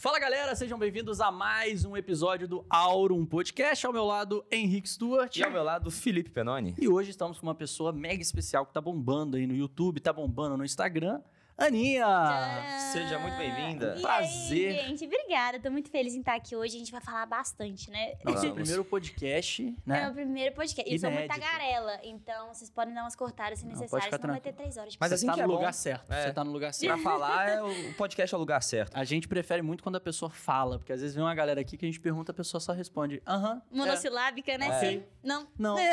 Fala galera, sejam bem-vindos a mais um episódio do Aurum Podcast. Ao meu lado, Henrique Stuart. E ao meu lado, Felipe Penoni. E hoje estamos com uma pessoa mega especial que tá bombando aí no YouTube, tá bombando no Instagram. Aninha! Tcharam! Seja muito bem-vinda. Prazer. Aí, gente, obrigada. Tô muito feliz em estar aqui hoje. A gente vai falar bastante, né? Nosso Vamos. primeiro podcast, É né? meu primeiro podcast. Eu sou muito tagarela, então vocês podem dar umas cortadas se Não, necessário, pode ficar senão vai ter tranquilo. três horas de Mas Você assim tá que no é bom. lugar certo. É. Você tá no lugar certo. Pra falar, é o o podcast é o lugar certo. A gente prefere muito quando a pessoa fala, porque às vezes vem uma galera aqui que a gente pergunta, a pessoa só responde, aham. é, Monossilábica, né? É. Sim. Não. Não.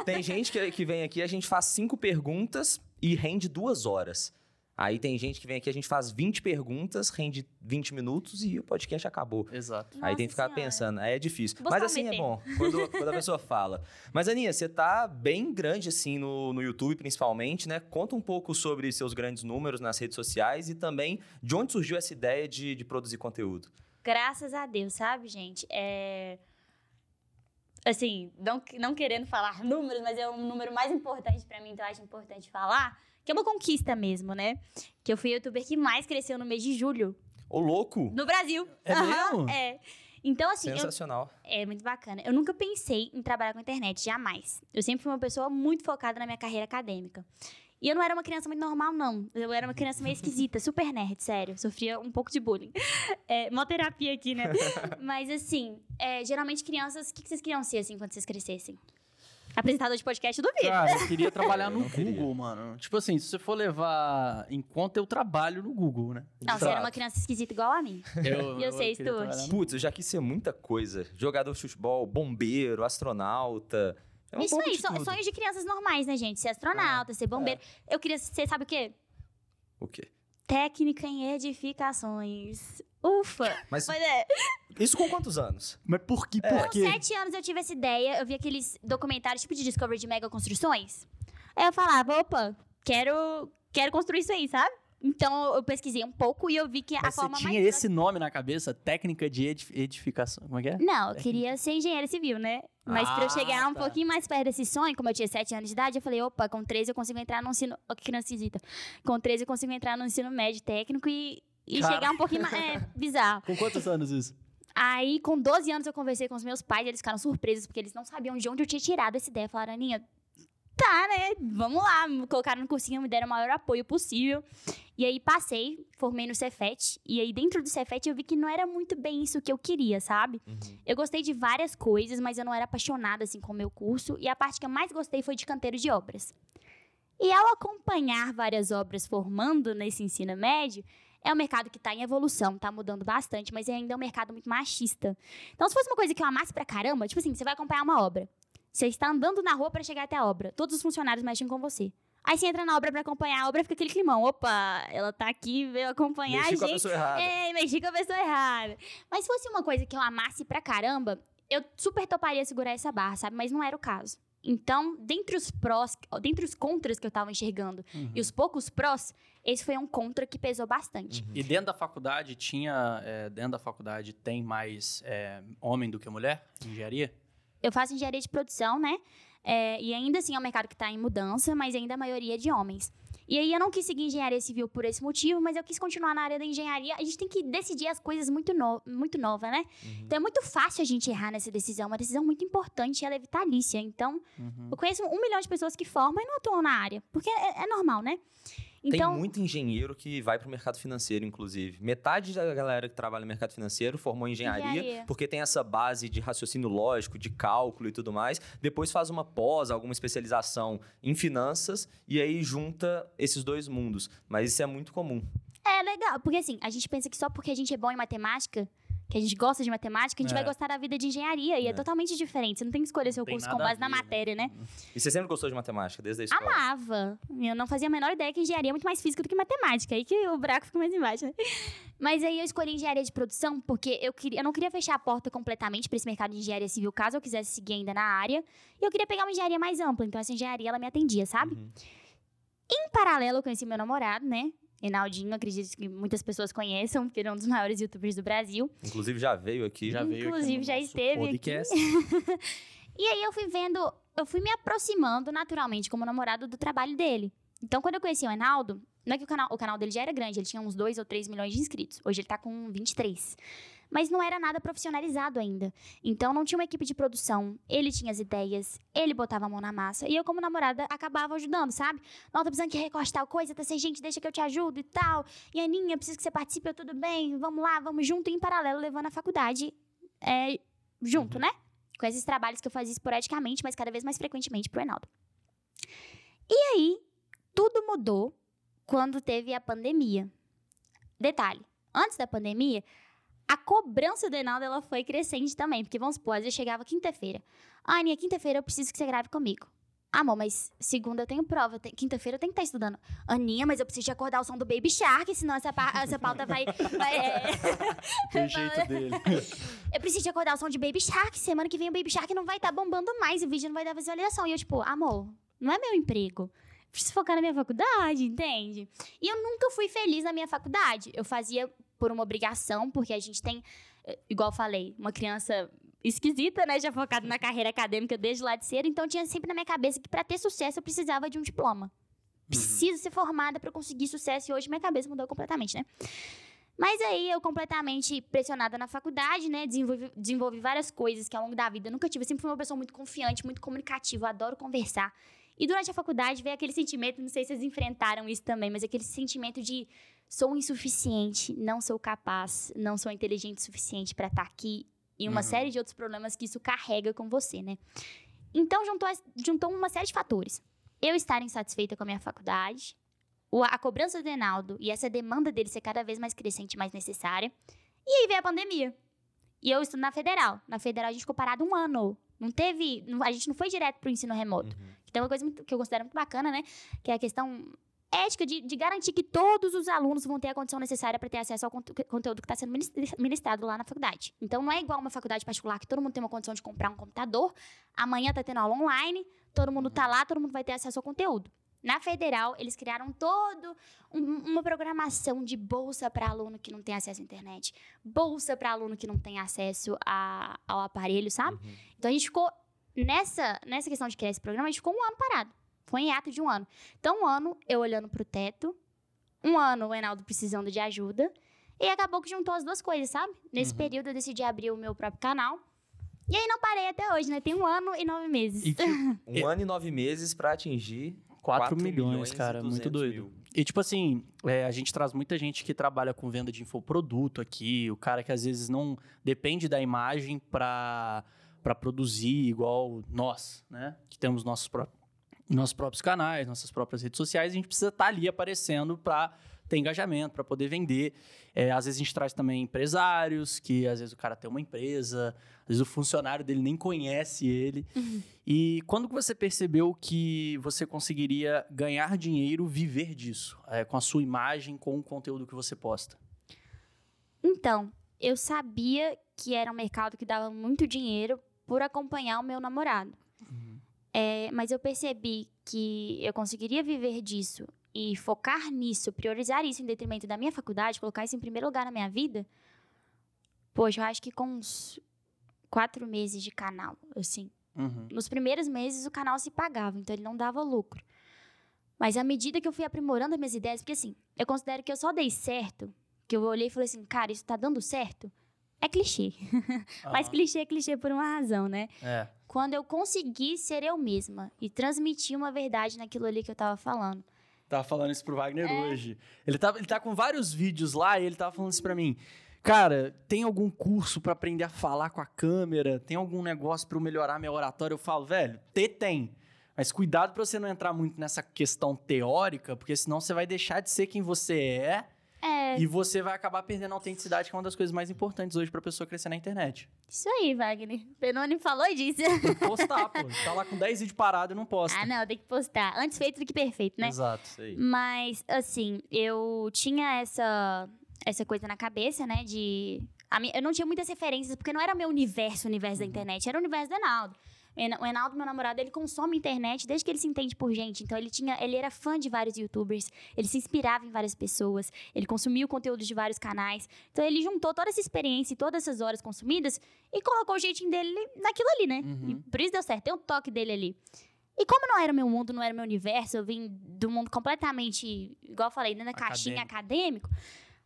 É. Tem gente que, que vem aqui, a gente faz cinco perguntas e rende duas horas. Aí tem gente que vem aqui, a gente faz 20 perguntas, rende 20 minutos e o podcast acabou. Exato. Aí tem que ficar Nossa Senhora. pensando, aí é difícil. Vou Mas assim é meter. bom, quando, quando a pessoa fala. Mas Aninha, você tá bem grande assim no, no YouTube, principalmente, né? Conta um pouco sobre seus grandes números nas redes sociais e também de onde surgiu essa ideia de, de produzir conteúdo. Graças a Deus, sabe, gente? É. Assim, não, não querendo falar números, mas é um número mais importante pra mim, então eu acho importante falar, que é uma conquista mesmo, né? Que eu fui a youtuber que mais cresceu no mês de julho Ô, louco! no Brasil. É mesmo? É. Então, assim, eu, Sensacional. É muito bacana. Eu nunca pensei em trabalhar com internet, jamais. Eu sempre fui uma pessoa muito focada na minha carreira acadêmica. E eu não era uma criança muito normal, não. Eu era uma criança meio esquisita, super nerd, sério. Sofria um pouco de bullying. É, mó terapia aqui, né? Mas, assim, é, geralmente crianças... O que que vocês queriam ser, assim, quando vocês crescessem? Apresentador de podcast, eu duvido. Cara, eu queria trabalhar no queria. Google, mano. Tipo assim, se você for levar em conta, eu trabalho no Google, né? não, você era uma criança esquisita igual a mim. Eu, E eu sei, queria Stuart. Putz, eu já quis ser muita coisa. Jogador de futebol, bombeiro, astronauta. É um Isso aí, de sonhos de crianças normais, né, gente? Ser astronauta, ser bombeiro. Eu queria ser, sabe o quê? O quê? Técnica em edificações. Ufa! Mas Mas é, isso com quantos anos? Mas por que? É. Por com quê? sete anos eu tive essa ideia, eu vi aqueles documentários tipo de Discovery de mega construções. Aí eu falava, opa, quero, quero construir isso aí, sabe? Então eu pesquisei um pouco e eu vi que a Mas forma você tinha mais. esse nome na cabeça? Técnica de edif- edificação. Como é que é? Não, eu queria ser engenheira civil, né? Mas pra eu Ah, chegar um tá. pouquinho mais perto desse sonho, como eu tinha 7 anos de idade, eu falei, opa, com 13 eu consigo entrar no ensino. Ó, que criança esquisita. Com 13 eu consigo entrar no ensino médio técnico e, e Cara. chegar um pouquinho mais. É, bizarro. Com quantos anos isso? Aí, com 12 anos, eu conversei com os meus pais, eles ficaram surpresos, porque eles não sabiam de onde eu tinha tirado essa ideia. Falaram, Aninha, tá, né? Vamos lá. Me colocaram no cursinho, me deram o maior apoio possível. E aí, passei, formei no Cefet. E aí, dentro do Cefet, eu vi que não era muito bem isso que eu queria, sabe? Eu gostei de várias coisas, mas eu não era apaixonada, assim, com o meu curso. E a parte que eu mais gostei foi de canteiro de obras. E ao acompanhar várias obras formando nesse ensino médio, é um mercado que está em evolução, está mudando bastante, mas ainda é um mercado muito machista. Então, se fosse uma coisa que eu amasse pra caramba, tipo assim, você vai acompanhar uma obra. Você está andando na rua para chegar até a obra. Todos os funcionários mexem com você. Aí você entra na obra pra acompanhar a obra, fica aquele climão. Opa, ela tá aqui, veio acompanhar Mexi a com a gente. pessoa errada. É, mexi com a pessoa errada. Mas se fosse uma coisa que eu amasse pra caramba, eu super toparia segurar essa barra, sabe? Mas não era o caso. Então, dentre os prós, dentre os contras que eu tava enxergando e os poucos prós, esse foi um contra que pesou bastante. E dentro da faculdade tinha. é, dentro da faculdade tem mais é, homem do que mulher? Engenharia? Eu faço engenharia de produção, né? É, e ainda assim é um mercado que está em mudança, mas ainda a maioria é de homens. E aí eu não quis seguir engenharia civil por esse motivo, mas eu quis continuar na área da engenharia. A gente tem que decidir as coisas muito, no, muito nova, né? Então é muito fácil a gente errar nessa decisão. Uma decisão muito importante, ela é vitalícia. Então, Uhum. eu conheço um milhão de pessoas que formam e não atuam na área. Porque é, é normal, né? Então, Tem muito engenheiro que vai para o mercado financeiro, inclusive. Metade da galera que trabalha no mercado financeiro formou engenharia, Engenharia. porque tem essa base de raciocínio lógico, de cálculo e tudo mais. Depois faz uma pós, alguma especialização em finanças e aí junta esses dois mundos. Mas isso é muito comum. É legal, porque assim, a gente pensa que só porque a gente é bom em matemática, que a gente gosta de matemática, a gente É. vai gostar da vida de engenharia. E é, É. totalmente diferente. Você não tem que escolher seu curso com base na ver, né? matéria, né? E você sempre gostou de matemática, desde a escola? Amava. Eu não fazia a menor ideia que engenharia é muito mais física do que matemática. Aí que o buraco fica mais embaixo, né? Mas aí eu escolhi engenharia de produção porque eu, queria, eu não queria fechar a porta completamente para esse mercado de engenharia civil, caso eu quisesse seguir ainda na área. E eu queria pegar uma engenharia mais ampla. Então essa engenharia, ela me atendia, sabe? Uhum. Em paralelo, eu conheci meu namorado, né? Enaldinho, acredito que muitas pessoas conheçam, porque ele é um dos maiores youtubers do Brasil. Inclusive já veio aqui. Já veio aqui Inclusive, no já esteve aqui. podcast. E aí eu fui vendo, eu fui me aproximando naturalmente como namorado do trabalho dele. Então, quando eu conheci o Enaldo, Não é que o canal, o canal dele já era grande, ele tinha uns 2 ou 3 milhões de inscritos. Hoje ele tá com 23. Mas não era nada profissionalizado ainda. Então não tinha uma equipe de produção. Ele tinha as ideias, ele botava a mão na massa. E eu, como namorada, acabava ajudando, sabe? Não, tô precisando que recorte tal coisa, tá sem gente, deixa que eu te ajudo e tal. E Aninha, preciso que você participe, eu tudo bem, vamos lá, vamos junto, em paralelo, levando a faculdade é, junto, né? Com esses trabalhos que eu fazia esporadicamente, mas cada vez mais frequentemente pro Enaldo. E aí, tudo mudou quando teve a pandemia. Detalhe, antes da pandemia, a cobrança do Enaldo ela foi crescente também, porque vamos supor, às vezes chegava quinta-feira. Ah, Aninha, quinta-feira eu preciso que você grave comigo. Amor, mas segunda eu tenho prova, tem- quinta-feira eu tenho que estar estudando. Aninha, mas eu preciso de acordar o som do Baby Shark, senão essa, pa- essa pauta vai... vai é. Do jeito dele. Eu preciso de acordar o som de Baby Shark, semana que vem o Baby Shark não vai estar bombando mais, o vídeo não vai dar visualização. E eu, tipo, amor, não é meu emprego. Preciso focar na minha faculdade, entende? E eu nunca fui feliz na minha faculdade. Eu fazia por uma obrigação, porque a gente tem, eh, igual falei, uma criança esquisita, né? Já focada na carreira acadêmica desde lá de cedo. Então tinha sempre na minha cabeça que para ter sucesso eu precisava de um diploma. Preciso ser formada para conseguir sucesso. E hoje minha cabeça mudou completamente, né? Mas aí eu completamente pressionada na faculdade, né? Desenvolvi, desenvolvi várias coisas que ao longo da vida eu nunca tive. Eu sempre fui uma pessoa muito confiante, muito comunicativa, adoro conversar. E durante a faculdade veio aquele sentimento, não sei se vocês enfrentaram isso também, mas aquele sentimento de sou insuficiente, não sou capaz, não sou inteligente o suficiente para estar aqui e uma Uhum. série de outros problemas que isso carrega com você, né? Então juntou, juntou uma série de fatores. Eu estar insatisfeita com a minha faculdade, a cobrança do Enaldo e essa demanda dele ser cada vez mais crescente e mais necessária. E aí veio a pandemia. E eu estudo na Federal. Na Federal a gente ficou parado um ano. Não teve. não- a gente não foi direto pro ensino remoto. Uhum. Que tem uma coisa muito- que eu considero muito bacana, né? Que é a questão ética de, de garantir que todos os alunos vão ter a condição necessária para ter acesso ao conte- conteúdo que está sendo minis- ministrado lá na faculdade. Então não é igual uma faculdade particular que todo mundo tem uma condição de comprar um computador, amanhã tá tendo aula online, todo mundo tá lá, todo mundo vai ter acesso ao conteúdo. Na federal, eles criaram todo um- uma programação de bolsa para aluno que não tem acesso à internet, bolsa para aluno que não tem acesso a- ao aparelho, sabe? Uhum. Então a gente ficou nessa, nessa questão de criar esse programa, a gente ficou um ano parado. Foi em ato de um ano. Então, um ano eu olhando pro teto, um ano o Enaldo precisando de ajuda, e acabou que juntou as duas coisas, sabe? Nesse Uhum. período eu decidi abrir o meu próprio canal. E aí não parei até hoje, né? Tem um ano e nove meses. E, tipo, Um ano e nove meses pra atingir 4 4 milhões, e cara, muito 200 doido. mil. E tipo assim, é, a gente traz muita gente que trabalha com venda de infoproduto aqui, o cara que às vezes não depende da imagem pra, pra produzir igual nós, né? Que temos nossos, nossos próprios canais, nossas próprias redes sociais, a gente precisa estar ali aparecendo pra ter engajamento, pra poder vender. É, às vezes a gente traz também empresários, que às vezes o cara tem uma empresa, às vezes o funcionário dele nem conhece ele. E quando você percebeu que você conseguiria ganhar dinheiro, viver disso? É, com a sua imagem, com o conteúdo que você posta? Então, eu sabia que era um mercado que dava muito dinheiro por acompanhar o meu namorado. É, mas eu percebi que eu conseguiria viver disso e focar nisso, priorizar isso em detrimento da minha faculdade, colocar isso em primeiro lugar na minha vida. Poxa, eu acho que com uns quatro meses de canal, assim. Uhum. Nos primeiros meses o canal se pagava, então ele não dava lucro. Mas à medida que eu fui aprimorando as minhas ideias, porque assim, eu considero que eu só dei certo, que eu olhei e falei assim, cara, isso tá dando certo, é clichê. Mas Aham. clichê é clichê por uma razão, né? É. Quando eu consegui ser eu mesma e transmitir uma verdade naquilo ali que eu tava falando. Tava falando isso pro Wagner É. hoje. Ele tá, ele tá com vários vídeos lá e ele tava falando isso pra mim. Cara, tem algum curso pra aprender a falar com a câmera? Tem algum negócio pra eu melhorar minha oratória? Eu falo, velho, ter tem. Mas cuidado pra você não entrar muito nessa questão teórica, porque senão você vai deixar de ser quem você é É, e você vai acabar perdendo a autenticidade, que é uma das coisas mais importantes hoje pra pessoa crescer na internet. isso aí, Wagner. Penone falou disso. Tem que postar, pô. Tá lá com 10 vídeos parados e não posta. ah, não, tem que postar. Antes feito do que perfeito, né? Exato. Isso aí. Mas, assim, eu tinha essa, essa coisa na cabeça, né? De. minha- eu não tinha muitas referências, porque não era o meu universo, o universo da internet, era o universo do Enaldo. O Ena- O Enaldo, meu namorado, ele consome internet desde que ele se entende por gente. Então, ele tinha, ele era fã de vários youtubers, ele se inspirava em várias pessoas, ele consumia o conteúdo de vários canais. Então, ele juntou toda essa experiência e todas essas horas consumidas e colocou o jeitinho dele naquilo ali, né? Uhum. E por isso deu certo, tem um toque dele ali. E como não era o meu mundo, não era o meu universo, eu vim do mundo completamente, igual eu falei, dentro da caixinha acadêmico.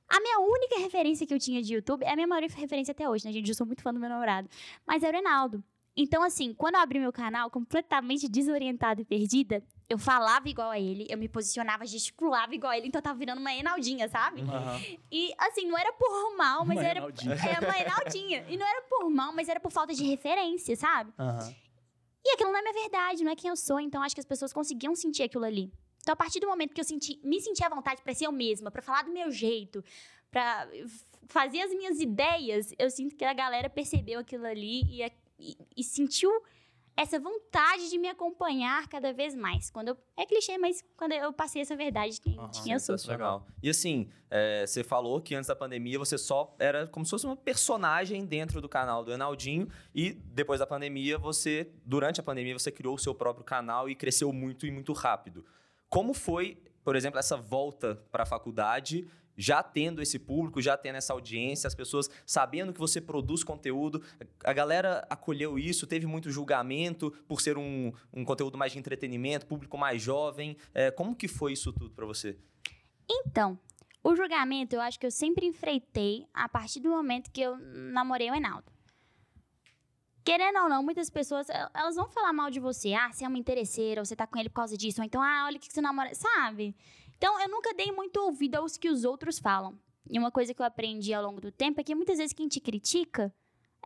A minha única referência que eu tinha de YouTube é a minha maior referência até hoje, né, gente? Eu sou muito fã do meu namorado. Mas era o Reinaldo. Então, assim, quando eu abri meu canal completamente desorientada e perdida, eu falava igual a ele, eu me posicionava, gesticulava igual a ele, então eu tava virando uma Enaldinha, sabe? Uhum. E assim, não era por mal, mas Uma era. Enaldinha. É, uma Enaldinha. E não era por mal, mas era por falta de referência, sabe? Aham. E aquilo não é minha verdade, não é quem eu sou, então acho que as pessoas conseguiam sentir aquilo ali. Então, a partir do momento que eu senti, me senti à vontade pra ser eu mesma, pra falar do meu jeito, pra f- fazer as minhas ideias, eu sinto que a galera percebeu aquilo ali e, e- e sentiu essa vontade de me acompanhar cada vez mais. Quando eu- é clichê, mas quando eu passei essa verdade de quem, de quem eu sou. Sensacional. E assim, é, você falou que antes da pandemia você só era como se fosse uma personagem dentro do canal do Enaldinho. E depois da pandemia, você, durante a pandemia, você criou o seu próprio canal e cresceu muito e muito rápido. Como foi, por exemplo, essa volta para a faculdade? Já tendo esse público, já tendo essa audiência, as pessoas sabendo que você produz conteúdo, a galera acolheu isso, teve muito julgamento por ser um, um conteúdo mais de entretenimento, público mais jovem. É, como que foi isso tudo para você? Então, o julgamento eu acho que eu sempre enfrentei a partir do momento que eu namorei o Enaldo. Querendo ou não, muitas pessoas, el- elas vão falar mal de você. Ah, você é uma interesseira, ou você tá com ele por causa disso. Ou então, ah, olha o que você namora, sabe? Então, eu nunca dei muito ouvido aos que os outros falam. E uma coisa que eu aprendi ao longo do tempo é que muitas vezes quem te critica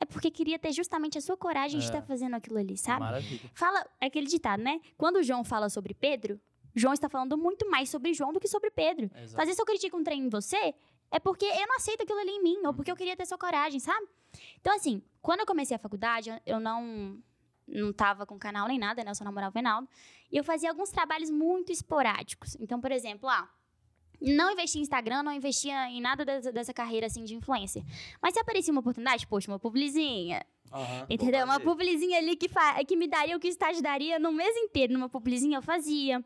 é porque queria ter justamente a sua coragem de É. estar fazendo aquilo ali, sabe? Maravilha. Fala é aquele ditado, né? Quando o João fala sobre Pedro, João está falando muito mais sobre João do que sobre Pedro. Exato. Fazer se eu critico um trem em você, é porque eu não aceito aquilo ali em mim, ou porque eu queria ter sua coragem, sabe? Então, assim, quando eu comecei a faculdade, eu não não tava com canal nem nada, né? Eu só namorava o Reinaldo. E eu fazia alguns trabalhos muito esporádicos. Então, por exemplo, ah, não investia em Instagram, não investia em nada dessa, dessa carreira, assim, de influencer. Mas se aparecia uma oportunidade, poxa, uma publizinha, Aham. Entendeu? Uma publizinha ali que, que me daria o que o estágio daria no mês inteiro. Numa publizinha eu fazia.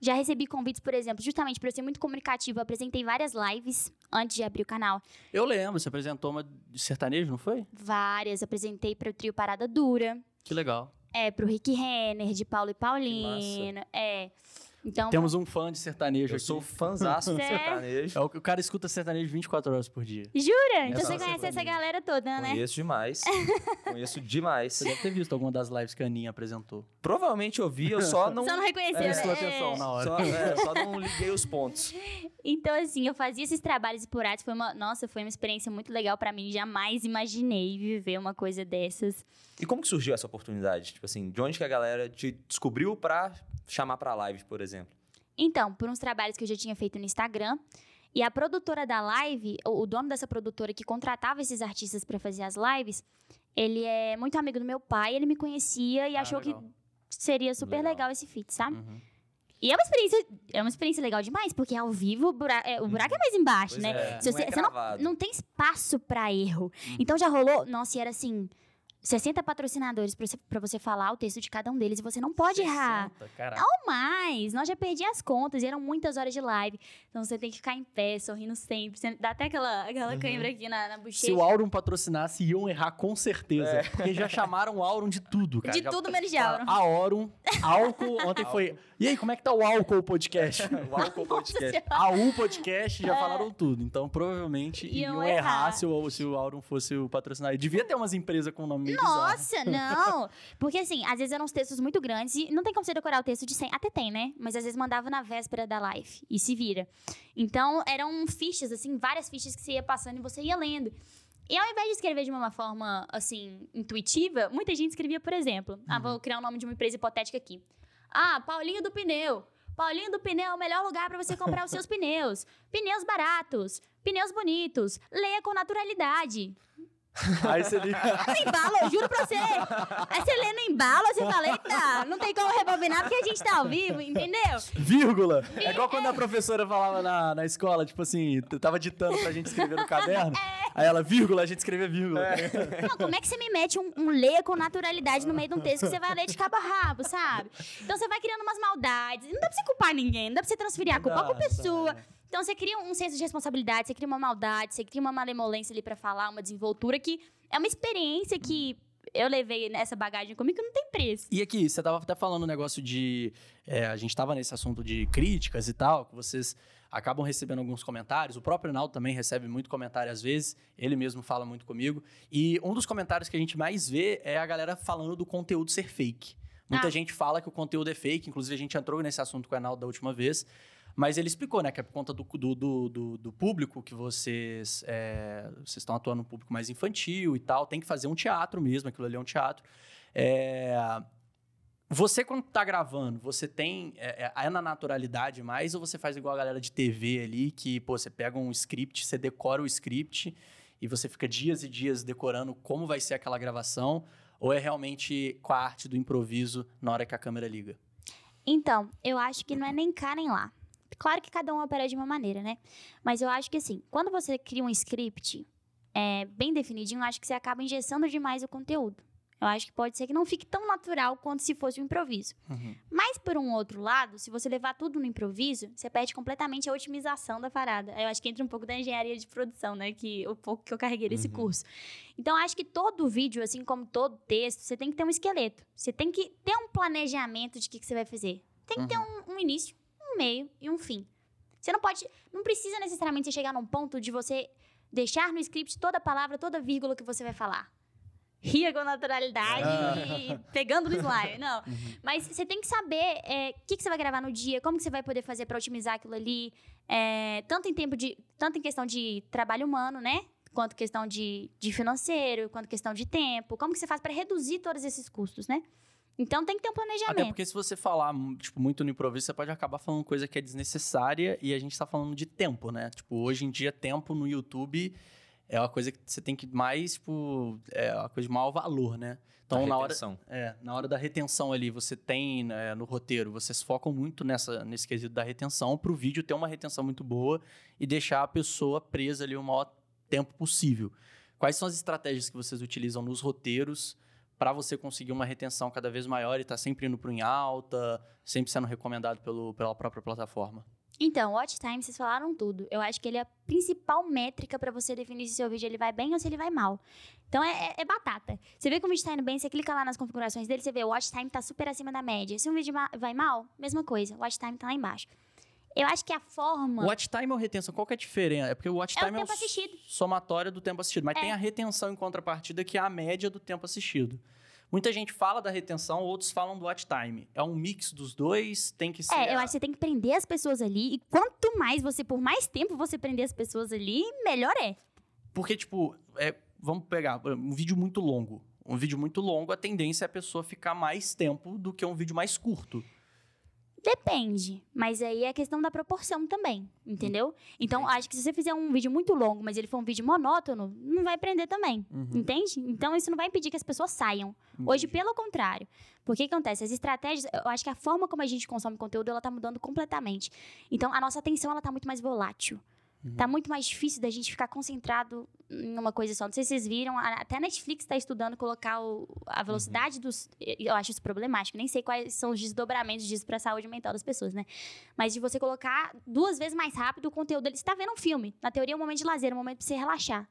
Já recebi convites, por exemplo, justamente eu ser muito comunicativa. Eu apresentei várias lives antes de abrir o canal. Eu lembro, você apresentou uma de sertanejo, não foi? Várias. Apresentei para o trio Parada Dura. Que legal. É, pro Rick Renner, de Paulo e Paulino. É. Então, Temos um fã de sertanejo Eu aqui. sou fãzaço do Sério? sertanejo. É o, o cara escuta sertanejo 24 horas por dia. jura? Então você conhece essa galera toda, né? Conheço demais. Conheço demais. Você deve ter visto alguma das lives que a Aninha apresentou. Provavelmente eu vi, eu só não. Só não reconheceu, É, né? Prestou É. atenção na hora. Só, é, só não liguei os pontos. Então, assim, eu fazia esses trabalhos esporádicos. Foi uma, nossa, foi uma experiência muito legal pra mim. Jamais imaginei viver uma coisa dessas. E como que surgiu essa oportunidade? Tipo assim, de onde que a galera te descobriu pra chamar pra live, por exemplo? Então, por uns trabalhos que eu já tinha feito no Instagram. E a produtora da live, o dono dessa produtora que contratava esses artistas pra fazer as lives, ele é muito amigo do meu pai, ele me conhecia e Ah, achou legal. que seria super Legal. legal, esse feat, sabe? Uhum. E é uma experiência, é uma experiência legal demais, porque ao vivo o bura- é, o buraco é mais embaixo, Pois né? é, Se não você, é você não, não tem espaço pra erro. Uhum. Então já rolou, nossa, e era assim, 60 patrocinadores pra você, pra você falar o texto de cada um deles e você não pode errar. 60, Caraca. Ou mais, nós já perdi as contas e eram muitas horas de live. Então você tem que ficar em pé, sorrindo sempre. Você dá até aquela, aquela Uhum. cãibra aqui na, na Se bochecha. o Aurum patrocinasse, iam errar com certeza. Porque já chamaram o Aurum de tudo, cara. De Já- tudo menos de Aurum. A Aurum, álcool, ontem foi. E aí, como é que tá o álcool podcast? O Álcool Podcast. A U podcast já falaram tudo. Então, provavelmente Iam iam, errar. errar, se, o, se o Aurum fosse o patrocinador. Devia ter umas empresas com nome meio bizarro. Nossa, não! Porque assim, às vezes eram uns textos muito grandes e não tem como você decorar o texto de 100. Até tem, né? Mas às vezes mandava na véspera da live e se vira. Então eram fichas, assim, várias fichas que você ia passando e você ia lendo. E ao invés de escrever de uma forma, assim, intuitiva, muita gente escrevia, por exemplo, ah, vou criar o nome de uma empresa hipotética aqui. Ah, Paulinho do Pneu. Paulinho do Pneu é o melhor lugar para você comprar os seus pneus. Pneus baratos, pneus bonitos. Leia com naturalidade. Aí você liga. No embalo, eu juro pra você. Aí você lê no embalo, você fala, eita, não tem como rebobinar porque a gente tá ao vivo, entendeu? Vírgula. É igual quando a professora falava na, na escola, tipo assim, tava ditando pra gente escrever no caderno. Aí ela, vírgula, a gente escrevia vírgula. Não, como é que você me mete um, um leia com naturalidade no meio de um texto que você vai ler de cabo a rabo, sabe? Então você vai criando umas maldades. Não dá pra você culpar ninguém, não dá pra você transferir a culpa Não não pessoa. é. Então você cria um senso de responsabilidade, você cria uma maldade, você cria uma malemolência ali pra falar, uma desenvoltura que é uma experiência que eu levei essa bagagem comigo que não tem preço. E aqui, você tava até falando um negócio de. é, a gente tava nesse assunto de críticas e tal, que vocês acabam recebendo alguns comentários. O próprio Ronaldo também recebe muito comentário às vezes, ele mesmo fala muito comigo. E um dos comentários que a gente mais vê é a galera falando do conteúdo ser fake. Muita Ah. gente fala que o conteúdo é fake, inclusive a gente entrou nesse assunto com o Ronaldo da última vez. Mas ele explicou, né, que é por conta do, do, do, do- público que vocês é, vocês estão atuando no público mais infantil e tal, tem que fazer um teatro mesmo, aquilo ali é um teatro. É, você, quando tá gravando, você tem. É, é- é na naturalidade mais ou você faz igual a galera de TV ali, que, pô, você pega um script, você decora o script e você fica dias e dias decorando como vai ser aquela gravação? Ou é realmente com a arte do improviso na hora que a câmera liga? Então, eu acho que não é nem cá nem lá. Claro que cada um opera de uma maneira, né? Mas eu acho que assim, quando você cria um script é, bem definidinho, eu acho que você acaba engessando demais o conteúdo. Eu acho que pode ser que não fique tão natural quanto se fosse um improviso. Mas, por um outro lado, se você levar tudo no improviso, você perde completamente a otimização da parada. Eu acho que entra um pouco da engenharia de produção, né? Que o pouco que eu carreguei nesse Uhum. curso. Então, acho que todo vídeo, assim como todo texto, você tem que ter um esqueleto. Você tem que ter um planejamento de o que, que você vai fazer. Tem que ter um, um início, um meio e um fim. Você não pode. Não precisa necessariamente chegar num ponto de você deixar no script toda palavra, toda vírgula que você vai falar. Ria com naturalidade e pegando no slime. Não. Mas você tem que saber o que, que você vai gravar no dia, como que você vai poder fazer para otimizar aquilo ali. é, tanto em tempo de. Tanto em questão de trabalho humano, né? Quanto questão de, de financeiro, quanto questão de tempo. Como que você faz para reduzir todos esses custos, né? Então tem que ter um Até planejamento. porque se você falar tipo, muito no improviso, você pode acabar falando coisa que é desnecessária e a gente tá falando de tempo, né? Tipo, hoje em dia, tempo no YouTube é uma coisa que você tem que mais, tipo, é uma coisa de maior valor, né? Então, na hora, retenção. é, na hora da retenção ali, você tem né, no roteiro, vocês focam muito nessa, nesse quesito da retenção para o vídeo ter uma retenção muito boa e deixar a pessoa presa ali o maior tempo possível. Quais são as estratégias que vocês utilizam nos roteiros para você conseguir uma retenção cada vez maior e estar sempre indo para em alta, sempre sendo recomendado pelo, pela própria plataforma? Então, watch time, vocês falaram tudo. Eu acho que ele é a principal métrica pra você definir se seu vídeo ele vai bem ou se ele vai mal. Então, é, é- é batata. Você vê que o vídeo tá indo bem, você clica lá nas configurações dele, você vê o watch time tá super acima da média. Se um vídeo vai mal, mesma coisa, o watch time tá lá embaixo. Eu acho que a forma... Watch time ou retenção? Qual que é a diferença? É porque o watch É o time é, tempo assistido. somatório do tempo assistido, mas É. tem a retenção em contrapartida que é a média do tempo assistido. Muita gente fala da retenção, outros falam do watch time. É um mix dos dois, tem que ser. É, eu acho que você tem que prender as pessoas ali. E quanto mais você, por mais tempo você prender as pessoas ali, melhor é. Porque, tipo, é, vamos pegar um vídeo muito longo. Um vídeo muito longo, a tendência é a pessoa ficar mais tempo do que um vídeo mais curto. Depende. Mas aí é questão da proporção também, entendeu? Então, acho que se você fizer um vídeo muito longo, mas ele for um vídeo monótono, não vai prender também. Entende? Então, isso não vai impedir que as pessoas saiam. Hoje, pelo contrário. Porque que acontece? As estratégias, eu acho que a forma como a gente consome conteúdo, ela tá mudando completamente. Então, a nossa atenção, ela tá muito mais volátil. Tá muito mais difícil da gente ficar concentrado em uma coisa só. Não sei se vocês viram, até a Netflix está estudando colocar o- a velocidade dos. Eu acho isso problemático, nem sei quais são os desdobramentos disso para a saúde mental das pessoas, né? Mas de você colocar duas vezes mais rápido o conteúdo. Você tá vendo um filme. Na teoria, é um momento de lazer, é um momento pra você relaxar.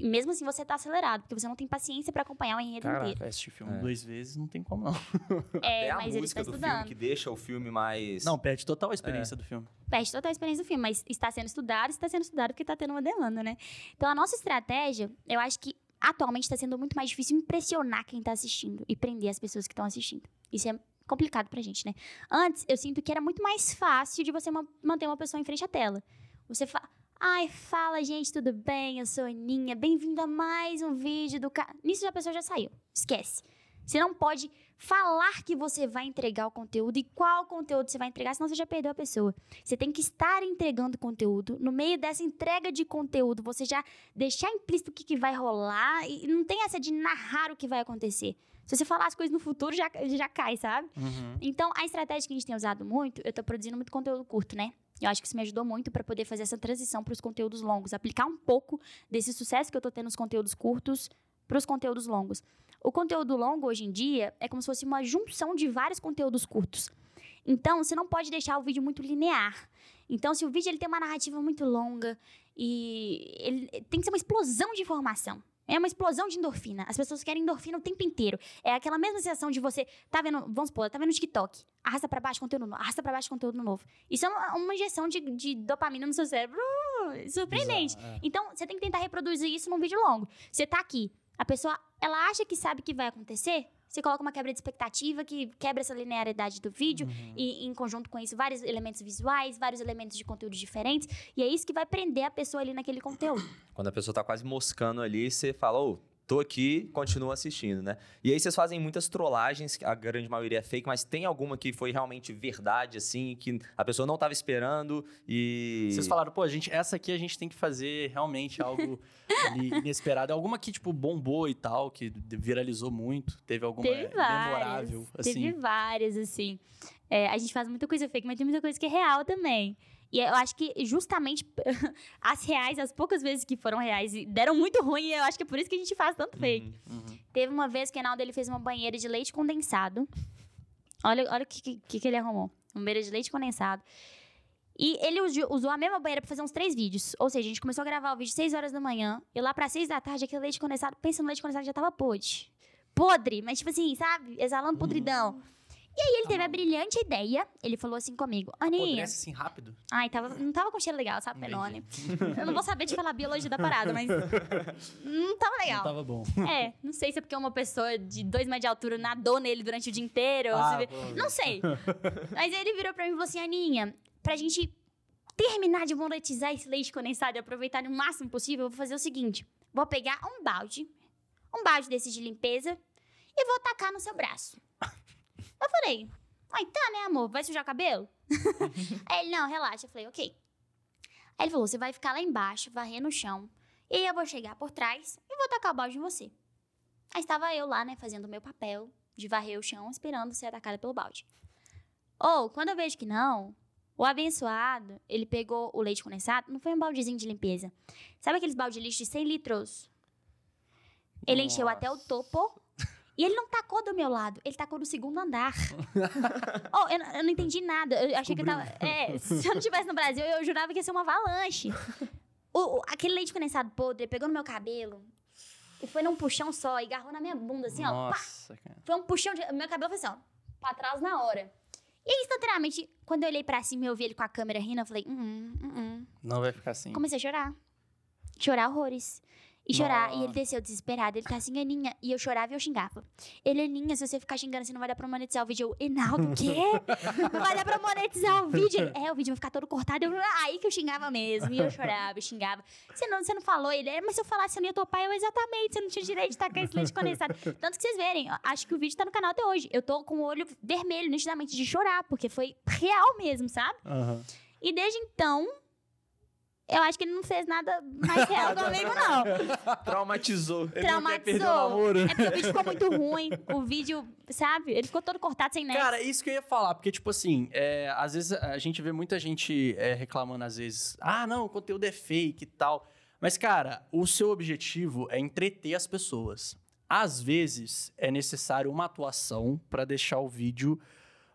Mesmo assim, você tá acelerado, porque você não tem paciência para acompanhar o enredo inteiro. Caraca, assistir filme É. duas vezes não tem como, não. É, Até a mas ele música está do filme estudando. que deixa o filme mais. Não, perde total a experiência do filme. perde total a experiência do filme, mas está sendo estudado, está sendo estudado porque está tendo uma demanda, né? Então, a nossa estratégia, eu acho que atualmente está sendo muito mais difícil impressionar quem está assistindo e prender as pessoas que estão assistindo. Isso é complicado pra gente, né? Antes, eu sinto que era muito mais fácil de você ma- manter uma pessoa em frente à tela. Você fala, ai, fala, gente, tudo bem? Eu sou a Aninha, bem-vindo a mais um vídeo do... Ca... Nisso a pessoa já saiu, esquece. Você não pode falar que você vai entregar o conteúdo e qual conteúdo você vai entregar, senão você já perdeu a pessoa. Você tem que estar entregando conteúdo. No meio dessa entrega de conteúdo, você já deixar implícito o que, que vai rolar e não tem essa de narrar o que vai acontecer. Se você falar as coisas no futuro, já, já cai, sabe? Então, a estratégia que a gente tem usado muito, eu tô produzindo muito conteúdo curto, né? Eu acho que isso me ajudou muito para poder fazer essa transição para os conteúdos longos, aplicar um pouco desse sucesso que eu tô tendo nos conteúdos curtos para os conteúdos longos. O conteúdo longo hoje em dia é como se fosse uma junção de vários conteúdos curtos. Então, você não pode deixar o vídeo muito linear. Então, se o vídeo ele tem uma narrativa muito longa e ele tem que ser uma explosão de informação. É uma explosão de endorfina. As pessoas querem endorfina o tempo inteiro. É aquela mesma sensação de você tá vendo, vamos supor, tá vendo TikTok, arrasta pra baixo conteúdo novo, arrasta pra baixo conteúdo novo. Isso é uma, uma injeção de, de dopamina no seu cérebro. Uh, surpreendente. Bizarro, é. Então, você tem que tentar reproduzir isso num vídeo longo. Você tá aqui, a pessoa, ela acha que sabe o que vai acontecer, você coloca uma quebra de expectativa que quebra essa linearidade do vídeo Uhum. e em conjunto com isso vários elementos visuais, vários elementos de conteúdo diferentes, e é isso que vai prender a pessoa ali naquele conteúdo. Quando a pessoa tá quase moscando ali, você fala, ô, tô aqui, continua assistindo, né? E aí vocês fazem muitas trollagens, a grande maioria é fake, mas tem alguma que foi realmente verdade, assim, que a pessoa não tava esperando e... Vocês falaram, pô, gente, essa aqui a gente tem que fazer realmente algo ali inesperado. Alguma que, tipo, bombou e tal, que viralizou muito. Teve alguma Teve várias. memorável, assim. Teve várias, assim. É, a gente faz muita coisa fake, mas tem muita coisa que é real também. E eu acho que justamente as reais, as poucas vezes que foram reais e deram muito ruim, eu acho que é por isso que a gente faz tanto fake. Uhum. Uhum. Teve uma vez que o Reinaldo ele fez uma banheira de leite condensado. Olha, olha o que, que, que ele arrumou. Uma banheira de leite condensado. E ele usou a mesma banheira pra fazer uns três vídeos. Ou seja, a gente começou a gravar o vídeo 6 horas da manhã. E lá pra 6 da tarde, aquele leite condensado, pensa no leite condensado já tava podre. Podre, mas tipo assim, sabe? Exalando podridão. E aí ele teve a brilhante ideia. Ele falou assim comigo: Aninha. Apodrece assim rápido. Ai, tava, não tava com cheiro legal, sabe, Penone? Eu não vou saber te falar a biologia da parada, mas. Não tava legal. Não tava bom. É, não sei se é porque uma pessoa de dois metros de altura nadou nele durante o dia inteiro. Ah, se-. Não sei. Mas ele virou pra mim e falou assim: Aninha, pra gente terminar de monetizar esse leite condensado e aproveitar o máximo possível, eu vou fazer o seguinte: vou pegar um balde, um balde desses de limpeza, e vou tacar no seu braço. Eu falei, ai, tá, né, amor? Vai sujar o cabelo? Aí ele, não, relaxa. Eu falei, ok. Aí ele falou: você vai ficar lá embaixo, varrer no chão. E eu vou chegar por trás e vou tacar o balde em você. Aí estava eu lá, né, fazendo o meu papel de varrer o chão, esperando ser atacada pelo balde. Ou, quando eu vejo que não, o abençoado, ele pegou o leite condensado, não foi um baldezinho de limpeza. Sabe aqueles balde de lixo de 100 litros? Ele encheu Nossa. até o topo. E ele não tacou do meu lado, ele tacou do segundo andar. oh, eu, não- eu não entendi nada. Eu achei que eu tava. É, se eu não estivesse no Brasil, eu jurava que ia ser uma avalanche. O, o- aquele leite condensado podre pegou no meu cabelo e foi num puxão só e agarrou na minha bunda, assim, ó. Pá! Nossa, cara. Foi um puxão de. Meu cabelo foi assim, ó. Pra trás na hora. E aí, instantaneamente, quando eu olhei pra cima e eu vi ele com a câmera rindo, eu falei, hum, hum, hum. Não vai ficar assim. Comecei a chorar. Chorar horrores. E chorar. E ele Nossa. desceu desesperado. Ele tá assim, Aninha. E eu chorava e eu xingava. Ele, Aninha, se você ficar xingando, você não vai dar pra monetizar o vídeo. Eu, Enaldo, o quê? Não vai dar pra monetizar o vídeo. Ele, é, o vídeo vai ficar todo cortado. Eu, aí que eu xingava mesmo. E eu chorava, eu xingava. Você não, você não falou? Ele, é, mas se eu falasse, eu não ia topar. Eu, exatamente, você não tinha direito de tacar esse leite condensado. Tanto que vocês verem, acho que o vídeo tá no canal até hoje. Eu tô com o olho vermelho, nitidamente, de chorar. Porque foi real mesmo, sabe? Aham. E desde então, eu acho que ele não fez nada mais real comigo, não. Traumatizou. Ele não quer perder o Traumatizou. namoro. É porque o vídeo ficou muito ruim. O vídeo, sabe? Ele ficou todo cortado sem nexo. Cara, isso que eu ia falar, porque, tipo assim, é, às vezes a gente vê muita gente é, reclamando, às vezes, ah, não, o conteúdo é fake e tal. Mas, cara, o seu objetivo é entreter as pessoas. Às vezes é necessário uma atuação pra deixar o vídeo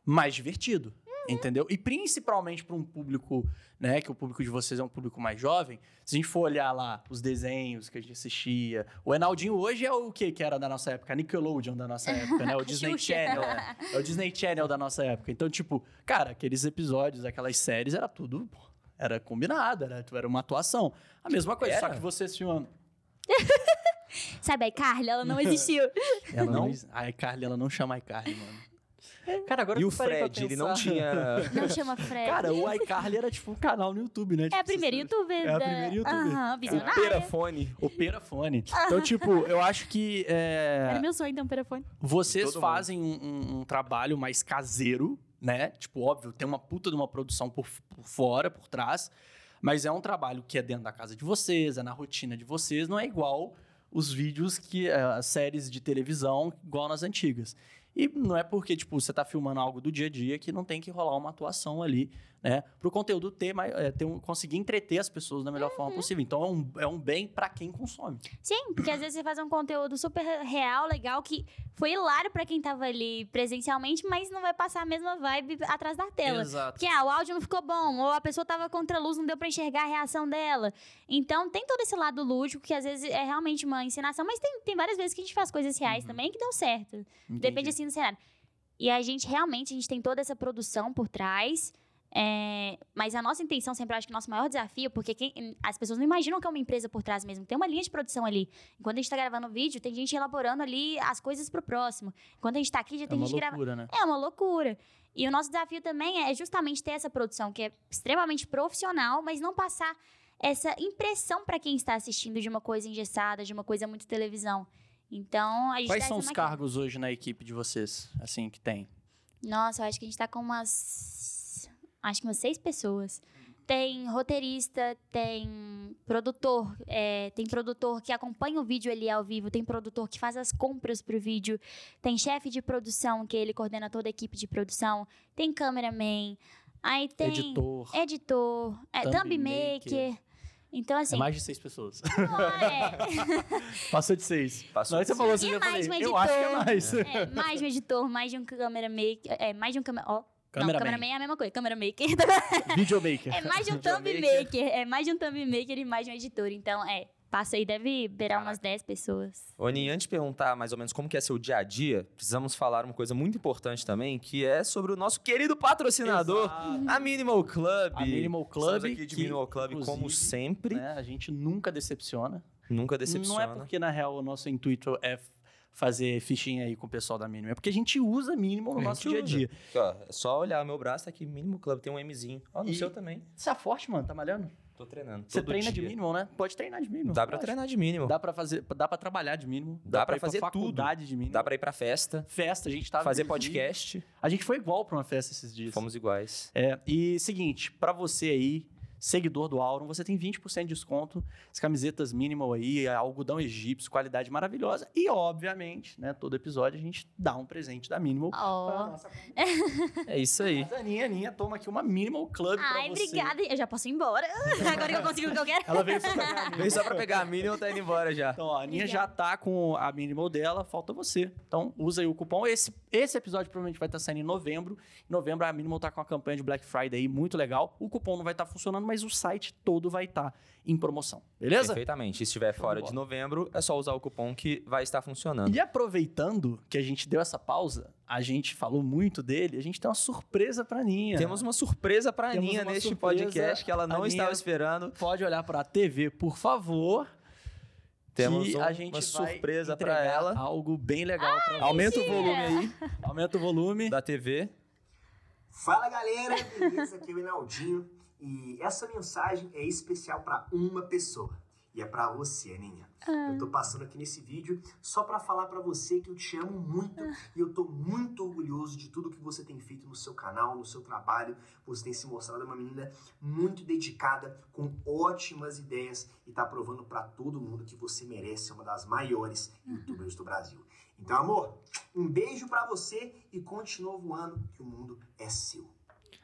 mais divertido. Entendeu? E principalmente para um público, né? Que o público de vocês é um público mais jovem. Se a gente for olhar lá os desenhos que a gente assistia. O Enaldinho hoje é o que que era da nossa época? A Nickelodeon da nossa época, né? O Disney. Channel. É. É o Disney Channel da nossa época. Então, tipo, cara, aqueles episódios, aquelas séries, era tudo. Era combinado, era, era uma atuação. A mesma coisa, só Era? que vocês filmando. Sabe a Carly? Ela não existiu. Ela não. Não? A iCarly, ela não chama iCarly, mano. Cara, agora E que o Fred, ele não tinha... Não chama Fred. Cara, o iCarly era tipo um canal no YouTube, né? é a Tipo, primeira você- youtuber. É a da- primeira youtuber. Aham, O visionária. Perafone. O Perafone. Então, tipo, eu acho que é, Era meu sonho, então, perafone. vocês Todo mundo. fazem um, um- um trabalho mais caseiro, né? Tipo, óbvio, tem uma puta de uma produção por, por fora, por trás. Mas é um trabalho que é dentro da casa de vocês, é na rotina de vocês. Não é igual os vídeos que... é, as séries de televisão, igual nas antigas. E não é porque, tipo, você tá filmando algo do dia a dia que não tem que rolar uma atuação ali né? Para o conteúdo ter, mais, é, ter um, conseguir entreter as pessoas da melhor Uhum. forma possível. Então é um, é um bem para quem consome. Sim, porque às vezes você faz um conteúdo super real, legal, que foi hilário pra quem tava ali presencialmente, mas não vai passar a mesma vibe atrás da tela. Exato. Porque ah, o áudio não ficou bom, ou a pessoa tava contra a luz, não deu pra enxergar a reação dela. Então tem todo esse lado lúdico, que às vezes é realmente uma encenação, mas tem, tem várias vezes que a gente faz coisas reais também que dão certo. Depende assim do cenário. E a gente realmente, a gente tem toda essa produção por trás. É, mas a nossa intenção sempre, acho que o nosso maior desafio, porque quem- as pessoas não imaginam que é uma empresa por trás mesmo. Tem uma linha de produção ali. Enquanto a gente tá gravando o vídeo, tem gente elaborando ali as coisas pro próximo. Enquanto a gente tá aqui, já É tem gente gravando. loucura, né? É uma loucura. E o nosso desafio também é justamente ter essa produção que é extremamente profissional, mas não passar essa impressão para quem está assistindo de uma coisa engessada, de uma coisa muito televisão. Então, a gente Quais são os cargos hoje na equipe de vocês, assim, que tem? Nossa, eu acho que a gente tá com umas. Acho que umas seis pessoas. Tem roteirista, tem produtor, é, tem produtor que acompanha o vídeo ali ao vivo, tem produtor que faz as compras pro vídeo, tem chefe de produção, que ele coordena toda a equipe de produção, tem cameraman, aí tem Editor. editor, é, Thumb thumb maker. maker. Então, assim, É mais de seis pessoas. não é, Passou de seis. Passou hora de que você falou seis. assim, E eu falei, mais um eu acho que é editor. mais. é mais de um editor, mais de um camera maker, é, mais de um câmera, ó. Não, Cameraman. é a mesma coisa, camera maker. Videomaker. É mais de um thumb maker. É mais de um thumb maker e mais de um editor. Então, é. Passa aí, deve beirar umas 10 pessoas. Aninha, antes de perguntar mais ou menos como que é seu dia a dia, precisamos falar uma coisa muito importante também, que é sobre o nosso querido patrocinador, Exato. a Minimal Club. A Minimal Club, Estamos aqui de que, Minimal Club, como sempre. Né, a gente nunca decepciona. Nunca decepciona. Não é porque, na real, o nosso intuito é fazer fichinha aí com o pessoal da Minimal. É porque a gente usa Minimal no nosso dia a dia. Ó, é só olhar meu braço, tá aqui, Minimal Club, tem um Mzinho. Ó, no E- seu também. Você é forte, mano? Tá malhando? Tô treinando. Você treina de dia. Minimal, né? Pode treinar de Minimal. Dá pra relaxa. treinar de mínimo. Dá pra, fazer, dá pra trabalhar de Minimal. Dá pra ir fazer tudo. faculdade de Minimal. Dá pra ir pra festa, Festa, a gente tava... fazer podcast. A gente foi igual pra uma festa esses dias. Fomos iguais. É, e seguinte, pra você aí, seguidor do Auron, você tem 20% de desconto. As camisetas minimal aí, algodão egípcio, qualidade maravilhosa. E, obviamente, né, todo episódio a gente dá um presente da Minimal. pra Ó. nossa É isso aí. Mas, Aninha, Aninha, toma aqui uma Minimal Club Ai, pra você. obrigada. Eu já posso ir embora. Agora que eu consigo o que eu quero. Ela veio só pra a Veio só pra pegar a Minimal, tá indo embora já. Então, ó, a Aninha Obrigada. já tá com a Minimal dela, falta você. Então, usa aí o cupom. Esse, esse episódio provavelmente vai estar saindo em novembro. Em novembro, a Minimal tá com a campanha de Black Friday aí, muito legal. O cupom não vai estar funcionando, mas o site todo vai estar em promoção. Beleza? Perfeitamente. Se estiver fora de novembro, é só usar o cupom que vai estar funcionando. E aproveitando que a gente deu essa pausa, a gente falou muito dele, a gente tem uma surpresa pra Aninha. Temos uma surpresa pra Temos Aninha neste podcast que ela não Aninha- estava esperando. Pode olhar pra TV, por favor. Temos que um- a gente uma surpresa pra entregar ela. Algo bem legal pra você. Aumenta o volume aí Aumenta o volume. da TV. Fala galera, beleza? Aqui é o Enaldinho e essa mensagem é especial para uma pessoa e é para você, Aninha. Eu tô passando aqui nesse vídeo só para falar para você que eu te amo muito e eu tô muito orgulhoso de tudo que você tem feito no seu canal, no seu trabalho. Você tem se mostrado uma menina muito dedicada, com ótimas ideias e tá provando para todo mundo que você merece ser uma das maiores youtubers do Brasil. Então, amor, um beijo para você e continua voando que o mundo é seu.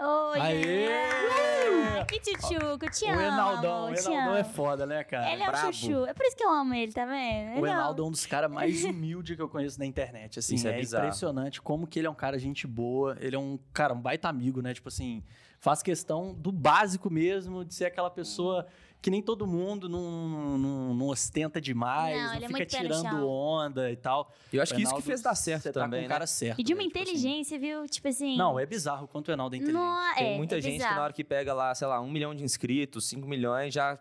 Oi, Aê! Que tchutchuco, te o amo. Enaldão, o Enaldão é foda, né, cara? Ele é um brabo. chuchu. É por isso que eu amo ele, tá vendo? O Ele é um- Enaldo é um dos caras mais humildes que eu conheço na internet. Assim, Isso é é, bizarro. impressionante como que ele é um cara gente boa. Ele é um cara, um baita amigo, né? Tipo assim, faz questão do básico mesmo, de ser aquela pessoa que nem todo mundo não, não, não ostenta demais, Não, não, é fica no tirando onda e tal. Eu acho O que isso que fez dar certo você tá também, com o né? cara certo. E de uma né? Tipo assim, inteligência, viu? Tipo assim. não, é bizarro o quanto o Enaldo é inteligente. Não, Tem é, muita é gente que bizarro. na hora que pega lá, sei lá, um milhão de inscritos, 5 milhões, já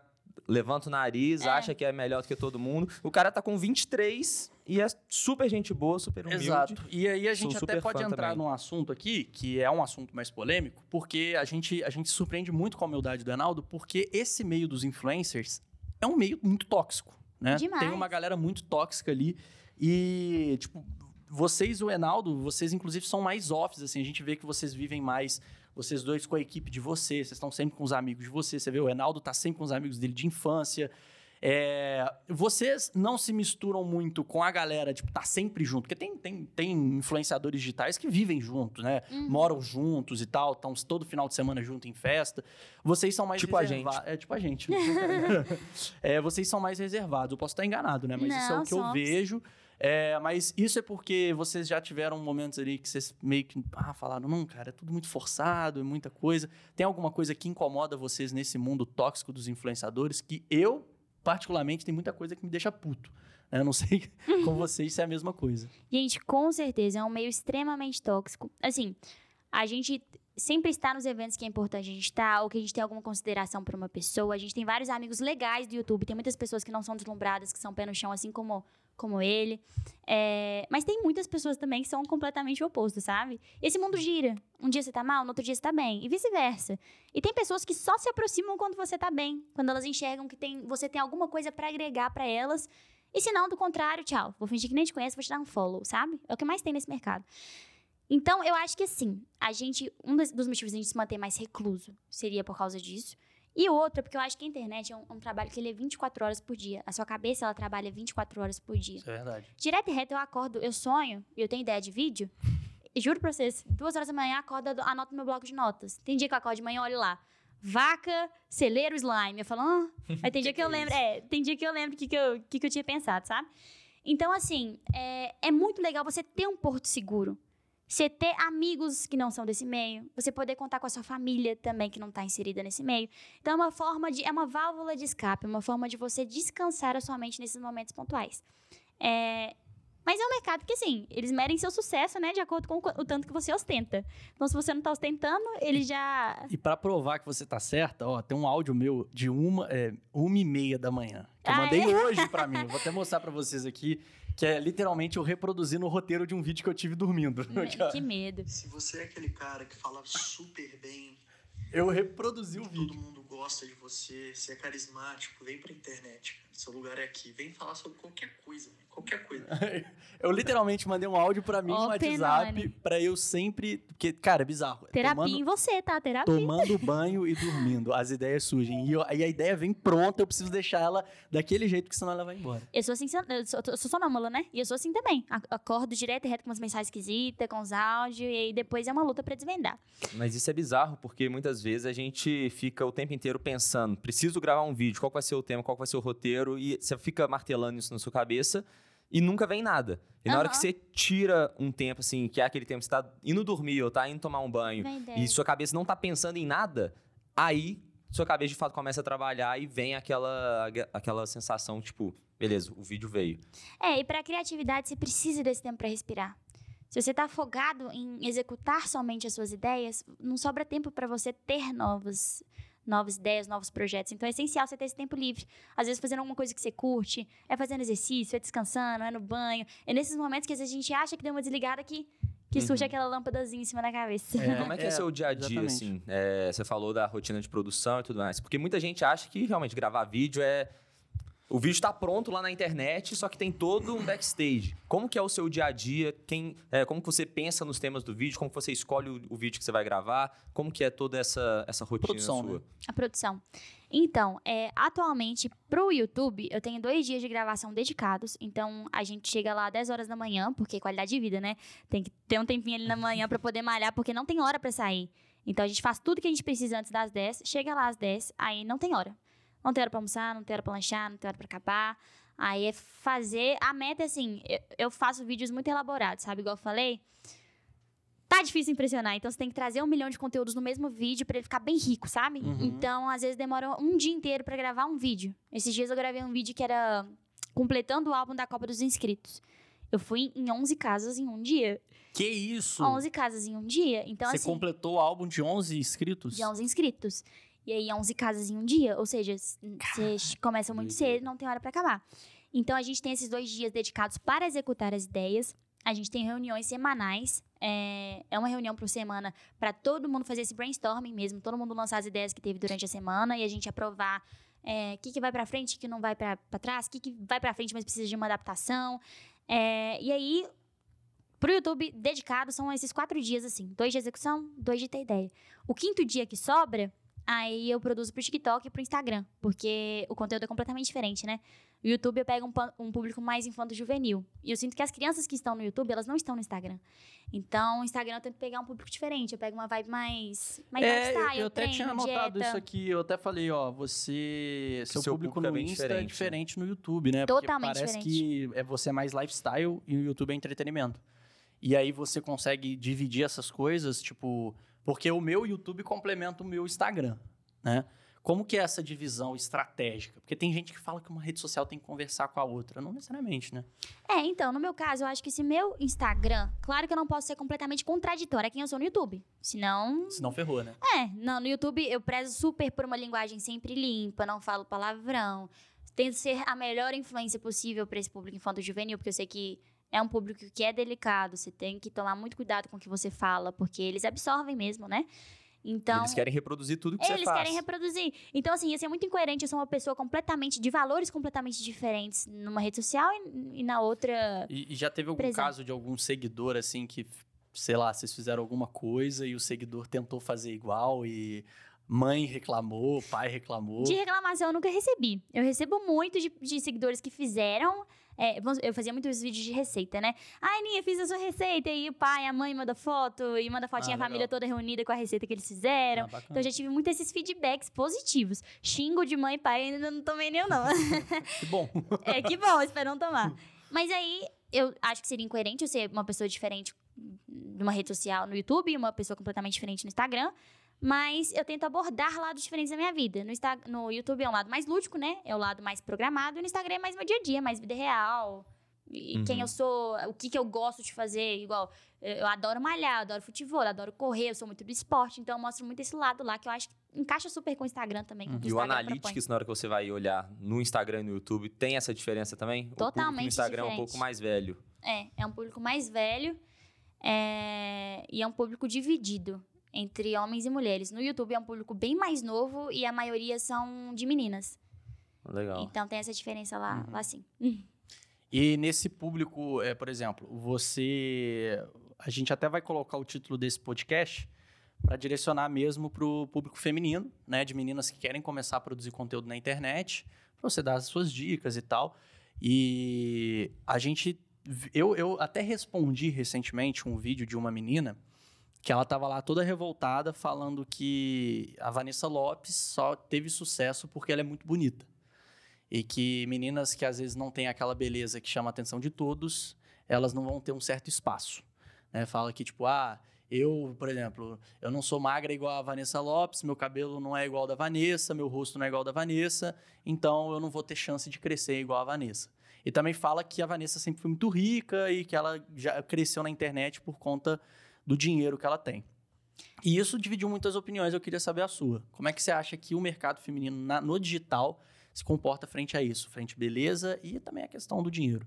levanta o nariz, É. acha que é melhor do que todo mundo. O cara tá com 23 e é super gente boa, super humilde. Exato. E aí a Sou gente até pode entrar também. num assunto aqui, que é um assunto mais polêmico, porque a gente, a gente se surpreende muito com a humildade do Enaldo, porque esse meio dos influencers é um meio muito tóxico, né? Demais. Tem uma galera muito tóxica ali e, tipo, vocês e o Enaldo, vocês inclusive são mais offs, assim, a gente vê que vocês vivem mais, vocês dois com a equipe de vocês, vocês estão sempre com os amigos de vocês, você vê o Enaldo tá sempre com os amigos dele de infância, É, vocês não se misturam muito com a galera, tipo, tá sempre junto. Porque tem, tem, tem influenciadores digitais que vivem juntos, né? Uhum. Moram juntos e tal, estão todo final de semana junto em festa. Vocês são mais Tipo a reserva- É, tipo a gente. É, vocês são mais reservados. Eu posso estar enganado, né? Mas isso é Não, o que eu somos. vejo. É, mas isso é porque vocês já tiveram momentos ali que vocês meio que ah, falaram, não, cara, é tudo muito forçado, é muita coisa. Tem alguma coisa que incomoda vocês nesse mundo tóxico dos influenciadores que eu, particularmente, tem muita coisa que me deixa puto. né? Eu não sei com vocês se é a mesma coisa. Gente, com certeza, é um meio extremamente tóxico. Assim, a gente sempre está nos eventos que é importante a gente estar, ou que a gente tem alguma consideração por uma pessoa. A gente tem vários amigos legais do YouTube, tem muitas pessoas que não são deslumbradas, que são pé no chão, assim como, como ele. É, mas tem muitas pessoas também que são completamente opostas, sabe? Esse mundo gira. Um dia você tá mal, no outro dia você tá bem, e vice-versa. E tem pessoas que só se aproximam quando você tá bem, quando elas enxergam que tem, você tem alguma coisa pra agregar pra elas. E se não, do contrário, tchau. Vou fingir que nem te conheço, vou te dar um follow, sabe? É o que mais tem nesse mercado. Então, eu acho que assim, a gente. Um dos motivos de a gente se manter mais recluso seria por causa disso. E outro, é porque eu acho que a internet é um, um trabalho que ele é 24 horas por dia. A sua cabeça, ela trabalha 24 horas por dia. Isso é verdade. Direto e reto, eu acordo, eu sonho, e eu tenho ideia de vídeo. Juro pra vocês, duas horas da manhã, acordo, anoto no meu bloco de notas. Tem dia que eu acordo de manhã, olho lá. Vaca, celeiro, slime. Eu falo, ah. Aí tem dia que eu lembro, é, tem dia que eu lembro o que, que, eu, que, que eu tinha pensado, sabe? Então, assim, é, é muito legal você ter um porto seguro. Você ter amigos que não são desse meio. Você poder contar com a sua família também, que não está inserida nesse meio. Então, é uma forma de. É uma válvula de escape, é uma forma de você descansar a sua mente nesses momentos pontuais. É, mas é um mercado que, assim, eles medem seu sucesso, né? De acordo com o, tanto que você ostenta. Então, se você não tá ostentando, ele já. E pra provar que você tá certa, ó, tem um áudio meu de uma, é, uma e meia da manhã. Que eu Ah, mandei é? hoje pra mim. Vou até mostrar pra vocês aqui. Que é literalmente eu reproduzindo o roteiro de um vídeo que eu tive dormindo. Que medo. Se você é aquele cara que fala super bem, Eu reproduzi o todo vídeo. mundo gosta de você, você é carismático, vem pra internet, cara. Seu lugar é aqui. Vem falar sobre qualquer coisa, qualquer coisa. Eu literalmente mandei um áudio pra mim no WhatsApp pra eu sempre. Porque, cara, é bizarro. Terapia Tomando- em você, tá? Terapia. tomando banho e dormindo. As ideias surgem. E, eu- e a ideia vem pronta, eu preciso deixar ela daquele jeito, que senão ela vai embora. Eu sou assim, eu sou, eu sou sonâmbula, né? E eu sou assim também. A- Acordo direto e reto com umas mensagens esquisitas, com os áudios, e aí depois é uma luta pra desvendar. Mas isso é bizarro, porque muitas vezes a gente fica o tempo inteiro pensando, preciso gravar um vídeo, qual vai ser o tema, qual vai ser o roteiro, e você fica martelando isso na sua cabeça e nunca vem nada. E na hora que você tira um tempo, assim, que é aquele tempo que você tá indo dormir ou tá indo tomar um banho, e sua cabeça não tá pensando em nada, aí sua cabeça de fato começa a trabalhar e vem aquela, aquela sensação, tipo, beleza, o vídeo veio. É, e pra criatividade você precisa desse tempo pra respirar. Se você tá afogado em executar somente as suas ideias, não sobra tempo pra você ter novas, novas ideias, novos projetos. Então é essencial você ter esse tempo livre. Às vezes fazendo alguma coisa que você curte, é fazendo exercício, é descansando, é no banho. É nesses momentos que às vezes a gente acha que deu uma desligada que, que surge Uhum. aquela lâmpadazinha em cima da cabeça. É. Como é que é, seu dia a dia, exatamente. assim? É, você falou da rotina de produção e tudo mais. Porque muita gente acha que realmente gravar vídeo é. O vídeo está pronto lá na internet, só que tem todo um backstage. Como que é o seu dia a dia? Quem, é, como que você pensa nos temas do vídeo? Como que você escolhe o, o vídeo que você vai gravar? Como que é toda essa, essa rotina Produção, sua? né? A produção. Então, é, atualmente, pro YouTube, eu tenho dois dias de gravação dedicados. Então, a gente chega lá às 10 horas da manhã, porque qualidade de vida, né? Tem que ter um tempinho ali na manhã pra poder malhar, porque não tem hora pra sair. Então, a gente faz tudo que a gente precisa antes das 10, chega lá às 10, aí não tem hora. Não tem hora pra almoçar, não tem hora pra lanchar, não tem hora pra acabar. Aí é fazer. A meta é assim: eu, faço vídeos muito elaborados, sabe? Igual eu falei. Tá difícil impressionar, então você tem que trazer um milhão de conteúdos no mesmo vídeo pra ele ficar bem rico, sabe? Uhum. Então, às vezes demora um dia inteiro pra gravar um vídeo. Esses dias eu gravei um vídeo que era completando o álbum da Copa dos Inscritos. Eu fui em 11 casas em um dia. Que isso? 11 casas em um dia. Então, Você assim, completou o álbum de 11 inscritos? de 11 inscritos. E aí, 11 casas em um dia. Ou seja, s- você começa muito cedo, não tem hora pra acabar. Então, a gente tem esses dois dias dedicados para executar as ideias. A gente tem reuniões semanais. É, é uma reunião por semana para todo mundo fazer esse brainstorming mesmo. Todo mundo lançar as ideias que teve durante a semana e a gente aprovar é, o que, que vai pra frente, o que não vai pra pra trás, o que, que vai pra frente, mas precisa de uma adaptação. É, e aí, pro YouTube, dedicado, são esses quatro dias, assim. Dois de execução, dois de ter ideia. O quinto dia que sobra, Aí eu produzo pro TikTok e pro Instagram, porque o conteúdo é completamente diferente, né? No YouTube eu pego um, um público mais infanto-juvenil. E eu sinto que as crianças que estão no YouTube, elas não estão no Instagram. Então, o Instagram eu tento pegar um público diferente. Eu pego uma vibe mais, mais É, lifestyle, eu até treino, tinha notado dieta. isso aqui, eu até falei, ó, você. Seu, seu público, público é no bem Insta diferente, é né? diferente no YouTube, né? Totalmente Porque parece diferente. que é, você é mais lifestyle e o YouTube é entretenimento. E aí você consegue dividir essas coisas, tipo. Porque o meu YouTube complementa o meu Instagram, né? Como que é essa divisão estratégica? Porque tem gente que fala que uma rede social tem que conversar com a outra. Não necessariamente, né? É, então, no meu caso, eu acho que se meu Instagram. Claro que eu não posso ser completamente contraditória a quem eu sou no YouTube. Senão. Senão ferrou, né? É, não, no YouTube eu prezo super por uma linguagem sempre limpa, não falo palavrão. Tento ser a melhor influência possível para esse público infanto-juvenil, porque eu sei que é um público que é delicado, você tem que tomar muito cuidado com o que você fala, porque eles absorvem mesmo, né? Então. Eles querem reproduzir tudo que você Eles faz. querem reproduzir. Então, assim, ia ser muito incoerente eu sou uma pessoa completamente, de valores completamente diferentes numa rede social e, e na outra. E, e já teve algum Presente. caso de algum seguidor, assim, que, sei lá, vocês fizeram alguma coisa e o seguidor tentou fazer igual e mãe reclamou, pai reclamou. De reclamação eu nunca recebi. Eu recebo muito de, de seguidores que fizeram. É, eu fazia muitos vídeos de receita, né? Ai, Ninha, fiz a sua receita. E aí o pai, a mãe manda foto e manda fotinha, Ah, a família toda reunida com a receita que eles fizeram. Ah. Então eu já tive muito esses feedbacks positivos. Xingo de mãe e pai, ainda não tomei nenhum, não. Que bom. É, que bom, espero não tomar. Mas aí, eu acho que seria incoerente eu ser uma pessoa diferente numa rede social no YouTube e uma pessoa completamente diferente no Instagram. Mas eu tento abordar lados diferentes da minha vida. No, Insta no YouTube é um lado mais lúdico, né? É o lado mais programado. E no Instagram é mais meu dia a dia, mais vida real. E Uhum. quem eu sou, o que, que eu gosto de fazer. Igual, eu adoro malhar, eu adoro futebol, eu adoro correr, eu sou muito do esporte. Então eu mostro muito esse lado lá, que eu acho que encaixa super com o Instagram também. Uhum. O E o Instagram propõe. Analytics, na hora que você vai olhar no Instagram e no YouTube, tem essa diferença também? O Totalmente no Instagram é um diferente. pouco mais velho. É, é um público mais velho é, e é um público dividido entre homens e mulheres. No YouTube é um público bem mais novo e a maioria são de meninas. Legal. Então tem essa diferença lá, Uhum. lá sim. E nesse público, é, por exemplo, você. A gente até vai colocar o título desse podcast para direcionar mesmo para o público feminino, né? De meninas que querem começar a produzir conteúdo na internet, para você dar as suas dicas e tal. E a gente. Eu, eu até respondi recentemente um vídeo de uma menina que ela tava lá toda revoltada falando que a Vanessa Lopes só teve sucesso porque ela é muito bonita. E que meninas que às vezes não têm aquela beleza que chama a atenção de todos, elas não vão ter um certo espaço. Né? Fala que, tipo, ah, eu, por exemplo, eu não sou magra igual a Vanessa Lopes, meu cabelo não é igual da Vanessa, meu rosto não é igual da Vanessa, então eu não vou ter chance de crescer igual a Vanessa. E também fala que a Vanessa sempre foi muito rica e que ela já cresceu na internet por conta do dinheiro que ela tem. E isso dividiu muitas opiniões, eu queria saber a sua. Como é que você acha que o mercado feminino na- no digital se comporta frente a isso? Frente à beleza e também a questão do dinheiro.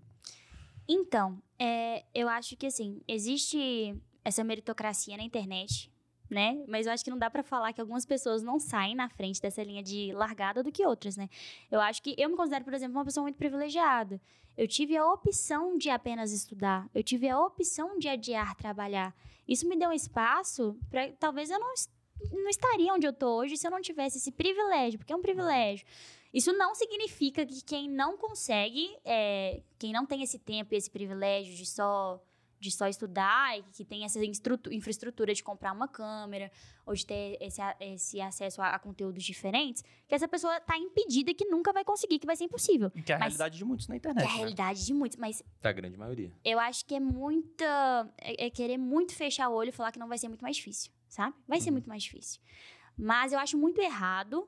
Então, é, eu acho que assim, existe essa meritocracia na internet, né? Mas eu acho que não dá pra falar que algumas pessoas não saem na frente dessa linha de largada do que outras, né? Eu acho que eu me considero, por exemplo, uma pessoa muito privilegiada. Eu tive a opção de apenas estudar, eu tive a opção de adiar trabalhar. Isso me deu um espaço para talvez eu não, não estaria onde eu tô hoje se eu não tivesse esse privilégio, porque é um privilégio. Isso não significa que quem não consegue, é, quem não tem esse tempo e esse privilégio de só de só estudar e que tem essa infraestrutura de comprar uma câmera ou de ter esse, esse acesso a, a conteúdos diferentes, que essa pessoa está impedida que nunca vai conseguir, que vai ser impossível. Que é a Mas- realidade de muitos na Que internet. é a né? realidade de muitos, mas Da grande maioria. eu acho que é muita. É, é querer muito fechar o olho e falar que não vai ser muito mais difícil, sabe? Vai ser Uhum. muito mais difícil. Mas eu acho muito errado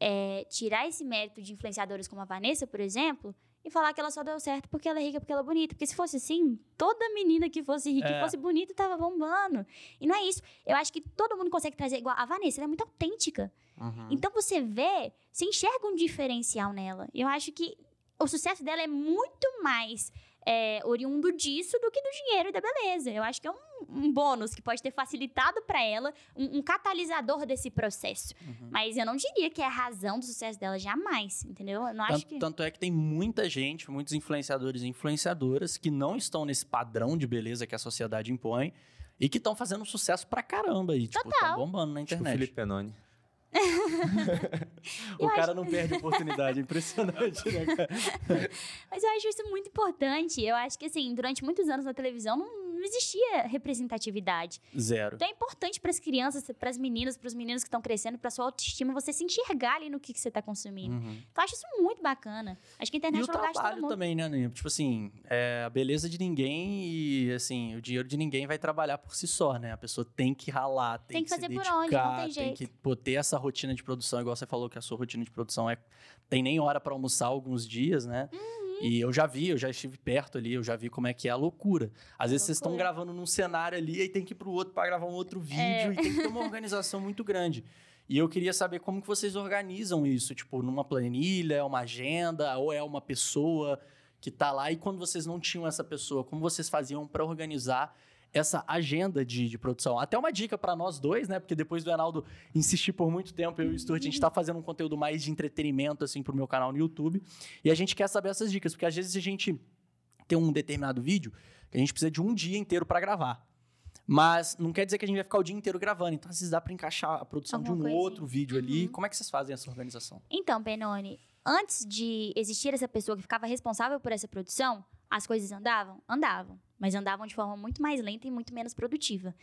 é, tirar esse mérito de influenciadoras como a Vanessa, por exemplo, e falar que ela só deu certo porque ela é rica, porque ela é bonita. Porque se fosse assim, toda menina que fosse rica É. e fosse bonita tava bombando. E não é isso. Eu acho que todo mundo consegue trazer igual. A Vanessa, ela é muito autêntica. Uhum. Então você vê, você enxerga um diferencial nela. Eu acho que o sucesso dela é muito mais é, oriundo disso do que do dinheiro e da beleza. Eu acho que é um, um bônus que pode ter facilitado para ela, um, um catalisador desse processo. Uhum. Mas eu não diria que é a razão do sucesso dela, jamais, entendeu? Eu não acho Tanto, que. tanto é que tem muita gente, muitos influenciadores e influenciadoras que não estão nesse padrão de beleza que a sociedade impõe e que estão fazendo sucesso pra caramba e, tipo, estão bombando na Tipo internet. Felipe Penoni. o cara não perde oportunidade, impressionante, né, cara? Mas eu acho isso muito importante. Eu acho que, assim, durante muitos anos na televisão não, não existia representatividade. Zero. Então é importante para as crianças, para as meninas, para os meninos que estão crescendo, para sua autoestima, você se enxergar ali no que, que você está consumindo. Uhum. Então eu acho isso muito bacana. Acho que a internet E o é trabalho também, né, Aninha? Tipo assim, é a beleza de ninguém e, assim, o dinheiro de ninguém vai trabalhar por si só, né? A pessoa tem que ralar, tem, Tem que se fazer por dedicar, onde, não tem jeito. que pô, ter essa rotina de produção, igual você falou que a sua rotina de produção é... Tem nem hora pra almoçar alguns dias, né? Uhum. E eu já vi, eu já estive perto ali, eu já vi como é que é a loucura. Às vezes vocês estão Loucura. gravando num cenário ali, aí tem que ir pro outro pra gravar um outro vídeo, É. e tem que ter uma organização muito grande. E eu queria saber como que vocês organizam isso, tipo, numa planilha, é uma agenda, ou é uma pessoa que tá lá, e quando vocês não tinham essa pessoa, como vocês faziam para organizar essa agenda de, de produção? Até uma dica para nós dois, né? Porque depois do Enaldo insistir por muito tempo, eu e o Stuart, a gente tá fazendo um conteúdo mais de entretenimento, assim, pro meu canal no YouTube, e a gente quer saber essas dicas, porque às vezes a gente tem um determinado vídeo que a gente precisa de um dia inteiro para gravar. Mas não quer dizer que a gente vai ficar o dia inteiro gravando. Então, às vezes dá para encaixar a produção de um Alguma coisinha. outro vídeo ali. Uhum. Como é que vocês fazem essa organização? Então, Benoni, antes de existir essa pessoa que ficava responsável por essa produção, as coisas andavam? Andavam. Mas andavam de forma muito mais lenta e muito menos produtiva.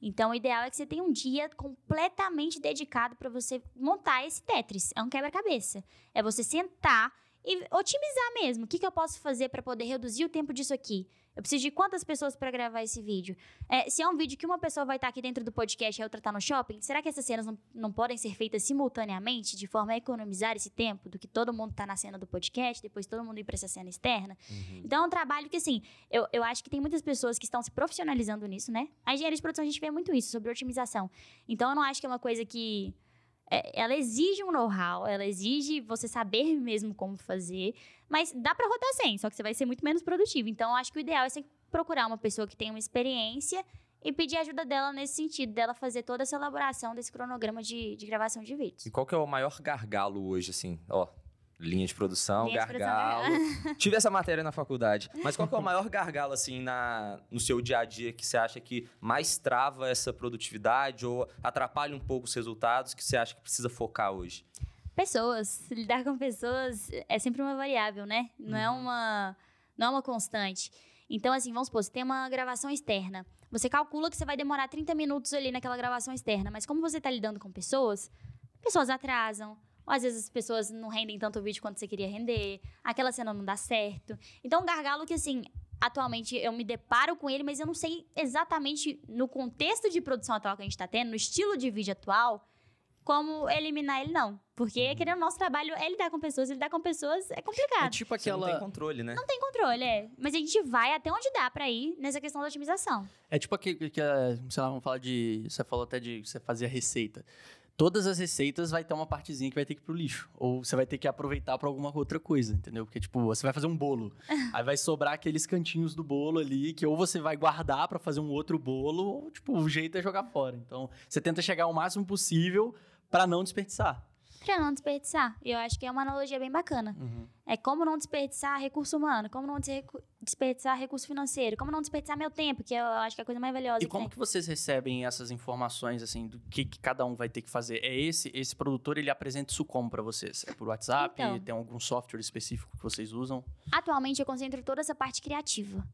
Então, o ideal é que você tenha um dia completamente dedicado para você montar esse Tetris. É um quebra-cabeça. É você sentar e otimizar mesmo. O que, que eu posso fazer para poder reduzir o tempo disso aqui? Eu preciso de quantas pessoas para gravar esse vídeo? É, se é um vídeo que uma pessoa vai estar aqui dentro do podcast e a outra está no shopping, será que essas cenas não, não podem ser feitas simultaneamente, de forma a economizar esse tempo do que todo mundo está na cena do podcast, depois todo mundo ir para essa cena externa? Então é um trabalho que, assim, eu, eu acho que tem muitas pessoas que estão se profissionalizando nisso, né? A engenharia de produção a gente vê muito isso, sobre otimização. Então eu não acho que é uma coisa que. É, ela exige um know-how, ela exige você saber mesmo como fazer, mas dá para rodar sem, só que você vai ser muito menos produtivo. Então acho que o ideal é você procurar uma pessoa que tenha uma experiência e pedir ajuda dela nesse sentido, dela fazer toda essa elaboração desse cronograma de, de gravação de vídeos. E qual que é o maior gargalo hoje, assim? Ó, linha de produção, Linha de produção, gargalo. Tive essa matéria na faculdade. Mas qual que é o maior gargalo, assim, na, no seu dia a dia que você acha que mais trava essa produtividade ou atrapalha um pouco os resultados que você acha que precisa focar hoje? Pessoas, lidar com pessoas é sempre uma variável, né? Não é uma não é uma constante. Então, assim, vamos supor, você tem uma gravação externa. Você calcula que você vai demorar 30 minutos ali naquela gravação externa, mas como você está lidando com pessoas, pessoas atrasam, ou às vezes as pessoas não rendem tanto o vídeo quanto você queria render, aquela cena não dá certo. Então, um gargalo que, assim, atualmente eu me deparo com ele, mas eu não sei exatamente no contexto de produção atual que a gente está tendo, no estilo de vídeo atual, como eliminar ele, não. Porque, querendo o nosso trabalho é lidar com pessoas, e lidar com pessoas é É complicado. tipo Você não tem aquela. controle, né? Não tem controle, é. Mas a gente vai até onde dá pra ir nessa questão da otimização. É tipo aquele que, é, sei lá, vamos falar de. Você falou até de você fazer a receita. Todas as receitas vai ter uma partezinha que vai ter que ir pro lixo. Ou você vai ter que aproveitar pra alguma outra coisa, entendeu? Porque, tipo, você vai fazer um bolo. aí vai sobrar aqueles cantinhos do bolo ali, que ou você vai guardar pra fazer um outro bolo, ou, tipo, o jeito é jogar fora. Então, você tenta chegar o máximo possível pra não desperdiçar. Pra não desperdiçar. Eu acho que é uma analogia bem bacana. É como não desperdiçar recurso humano, como não desperdiçar recurso financeiro, como não desperdiçar meu tempo, que eu acho que é a coisa mais valiosa E que como tem. que vocês recebem essas informações, assim, do que, que cada um vai ter que fazer? É esse, esse produtor, ele apresenta isso como pra vocês? É por WhatsApp? Então. Tem algum software específico que vocês usam? Atualmente eu concentro toda essa parte criativa.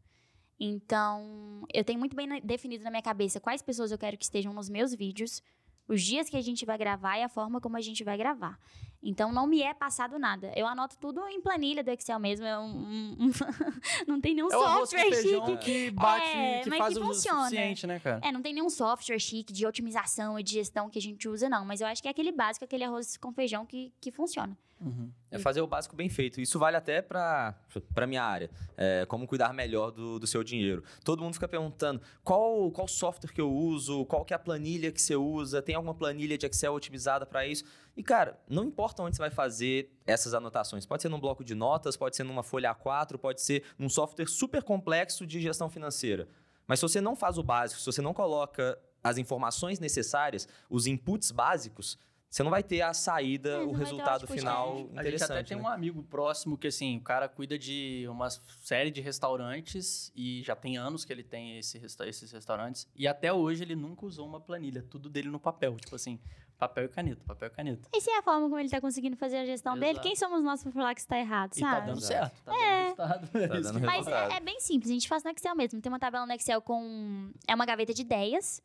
Então, eu tenho muito bem definido na minha cabeça quais pessoas eu quero que estejam nos meus vídeos, os dias que a gente vai gravar e a forma como a gente vai gravar. Então, não me é passado nada. Eu anoto tudo em planilha do Excel mesmo. É um- um- um- não tem nenhum é o arroz com software chique. que bate, É, que mas faz que o funciona. suficiente, né, cara? É, não tem nenhum software chique de otimização e de gestão que a gente usa, não. Mas eu acho que é aquele básico, aquele arroz com feijão que, que funciona. Uhum. É fazer o básico bem feito. Isso vale até para para minha área. É, como cuidar melhor do, do seu dinheiro. Todo mundo fica perguntando qual, qual software que eu uso, qual que é a planilha que você usa, tem alguma planilha de Excel otimizada para isso? E, cara, não importa onde você vai fazer essas anotações. Pode ser num bloco de notas, pode ser numa folha A4, pode ser num software super complexo de gestão financeira. Mas se você não faz o básico, se você não coloca as informações necessárias, os inputs básicos, você não vai ter a saída, É, o vai ter o resultado output, final é. A gente interessante. até tem né? um amigo próximo que, assim, o cara cuida de uma série de restaurantes e já tem anos que ele tem esse esses restaurantes. E até hoje ele nunca usou uma planilha, tudo dele no papel. Tipo assim, papel e caneta, papel e caneta. E se é a forma como ele tá conseguindo fazer a gestão dele, Exato. quem somos nós pra falar que isso tá errado, E tá sabe? dando certo, tá dando resultado. É Tá dando que- Mas é, é bem simples, a gente faz no Excel mesmo. Tem uma tabela no Excel com. É uma gaveta de ideias.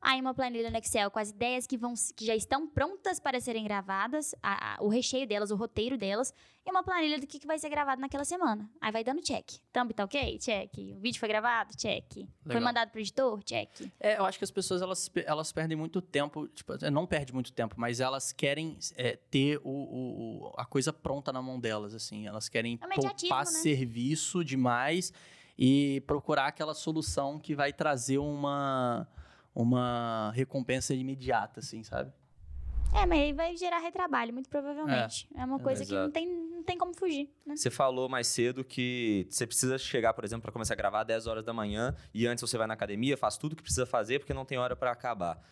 Aí uma planilha no Excel com as ideias que, vão, que já estão prontas para serem gravadas, a- a- o recheio delas, o roteiro delas, e uma planilha do que, que vai ser gravado naquela semana. Aí vai dando check. Thumb tá ok? Check. O vídeo foi gravado? Check. Foi Legal. mandado pro editor? Check. É, eu acho que as pessoas elas, elas perdem muito tempo, tipo, é, não perde muito tempo, mas elas querem é, ter o, o- a coisa pronta na mão delas, assim. Elas querem É poupar né? serviço demais e procurar aquela solução que vai trazer uma, uma recompensa imediata, assim, sabe? É, mas aí vai gerar retrabalho, muito provavelmente. É, uma coisa que não tem, não tem como fugir, né? Você falou mais cedo que você precisa chegar, por exemplo, para começar a gravar 10 horas da manhã e antes você vai na academia, faz tudo que precisa fazer porque não tem hora para acabar.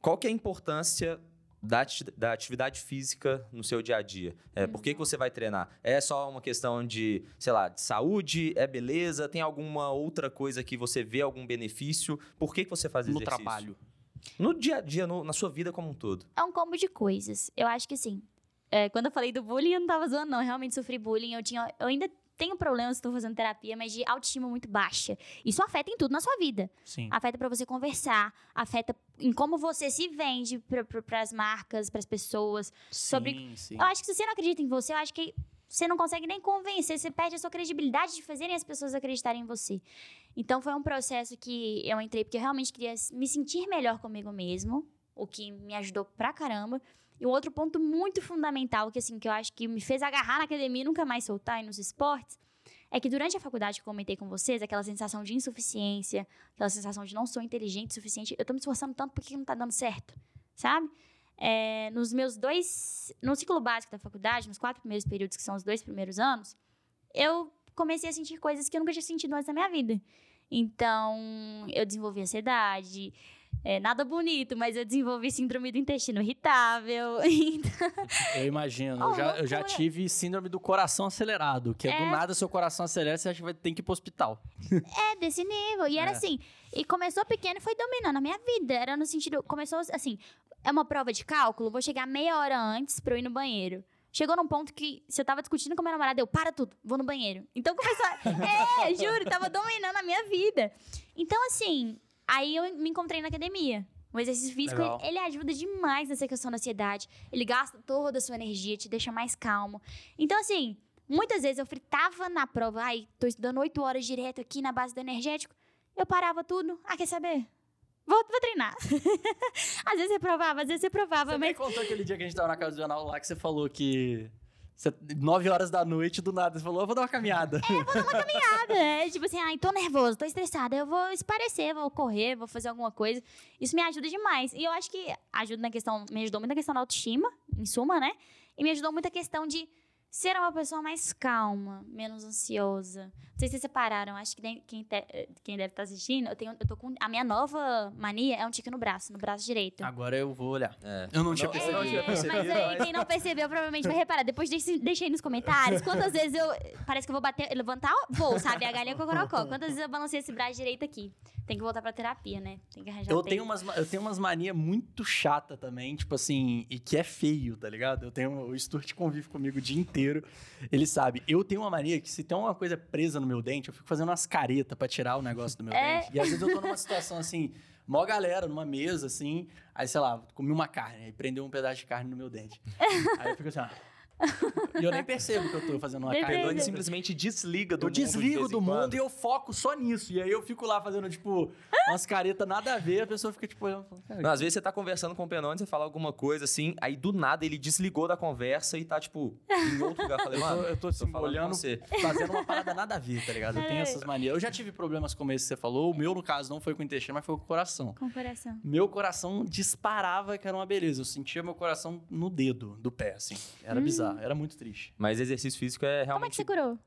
Qual que é a importância da, da atividade física no seu dia a dia? É, Por que, que você vai treinar? É só uma questão de, sei lá, de saúde? É beleza? Tem alguma outra coisa que você vê algum benefício? Por que, que você faz No exercício? trabalho. No dia a dia, no- na sua vida como um todo. É um combo de coisas. Eu acho que assim, é, quando eu falei do bullying, eu não tava zoando, não. Eu realmente sofri bullying. Eu, tinha, eu ainda tenho problemas, estou fazendo terapia, mas de autoestima muito baixa. Isso afeta em tudo na sua vida. Sim. Afeta pra você conversar, afeta em como você se vende para as marcas, para as pessoas. sobre- Sim, sim. Eu acho que se você não acredita em você, eu acho que você não consegue nem convencer, você perde a sua credibilidade de fazerem as pessoas acreditarem em você. Então foi um processo que eu entrei porque eu realmente queria me sentir melhor comigo mesmo, o que me ajudou pra caramba. E um outro ponto muito fundamental, que assim, que eu acho que me fez agarrar na academia e nunca mais soltar e nos esportes, é que durante a faculdade que eu comentei com vocês, aquela sensação de insuficiência, aquela sensação de não sou inteligente o suficiente, eu tô me esforçando tanto porque não tá dando certo, sabe? É, nos meus dois. No ciclo básico da faculdade, nos quatro primeiros períodos, que são os dois primeiros anos, eu comecei a sentir coisas que eu nunca tinha sentido antes na minha vida. Então, eu desenvolvi ansiedade. É, nada bonito, mas eu desenvolvi síndrome do intestino irritável. Então, Eu imagino. Oh, eu, já, eu já tive síndrome do coração acelerado, que é, do É. nada seu coração acelera, você acha que vai ter que ir pro hospital. é desse nível. E era É. assim. E começou pequeno e foi dominando a minha vida. Era no sentido. Começou assim. É uma prova de cálculo, vou chegar meia hora antes pra eu ir no banheiro. Chegou num ponto que, se eu tava discutindo com meu namorado, eu, para tudo, vou no banheiro. Então começou. a- é, juro, tava dominando a minha vida. Então, assim, aí eu me encontrei na academia. O exercício físico, Legal. ele, ele ajuda demais nessa questão da ansiedade. Ele gasta toda a sua energia, te deixa mais calmo. Então, assim, muitas vezes eu fritava na prova. Ai, tô estudando oito horas direto aqui na base do energético. Eu parava tudo. Ah, quer saber? Vou, vou treinar. às vezes você provava, às vezes você provava, Você mas me contou aquele dia que a gente tava na casa do jornal lá que você falou que. Você, 9 horas da noite, do nada, você falou, eu vou dar uma caminhada. nada. É tipo assim, ai, tô nervoso, tô estressada. Eu vou esparecer, vou correr, vou fazer alguma coisa. Isso me ajuda demais. E eu acho que ajuda na questão, me ajudou muito na questão da autoestima, em suma, né? E me ajudou muito a questão de ser uma pessoa mais calma, menos ansiosa. Não sei se vocês separaram, acho que nem- quem, te- quem deve estar assistindo, eu, tenho, eu tô com. A minha nova mania é um tique no braço, no braço direito. Agora eu vou olhar. É. Eu não tinha percebido. É, percebido, mas aí, quem não percebeu, provavelmente vai reparar. Depois deixe, deixa aí nos comentários quantas vezes eu. Parece que eu vou bater, levantar, vou, sabe? A galinha cocorocó. Quantas vezes eu balancei esse braço direito aqui? Tem que voltar pra terapia, né? Tem que arranjar Eu tempo. tenho, umas, ma- eu tenho umas manias muito chata também, tipo assim, e que é feio, tá ligado? Eu tenho. O Stuart convive comigo o dia inteiro. Ele sabe. Eu tenho uma mania que se tem uma coisa presa no meu dente, eu fico fazendo umas caretas pra tirar o negócio do meu É. dente. E às vezes eu tô numa situação assim, mó galera, numa mesa, assim, aí, sei lá, comi uma carne, aí prendeu um pedaço de carne no meu dente. aí eu fico assim, ó. E eu nem percebo que eu tô fazendo uma Depende. carne. Ele simplesmente desliga do Eu mundo. de desligo vez do mundo e eu foco só nisso. E aí eu fico lá fazendo, tipo, umas caretas nada a ver, a pessoa fica, tipo, olhando. Não, às vezes você tá conversando com o Penone, você fala alguma coisa assim, aí do nada ele desligou da conversa e tá, tipo, em outro lugar. Eu Falei, Eu tô, mano, eu tô, tô assim, falando olhando, você. fazendo uma parada nada a ver, tá ligado? Eu tenho essas manias. Eu já tive problemas como esse que você falou. O meu, no caso, não foi com o intestino, mas foi com o coração. Com o coração. Meu coração disparava que era uma beleza. Eu sentia meu coração no dedo do pé, assim. Era bizarro, era muito triste. Mas exercício físico é Como é que realmente. você curou?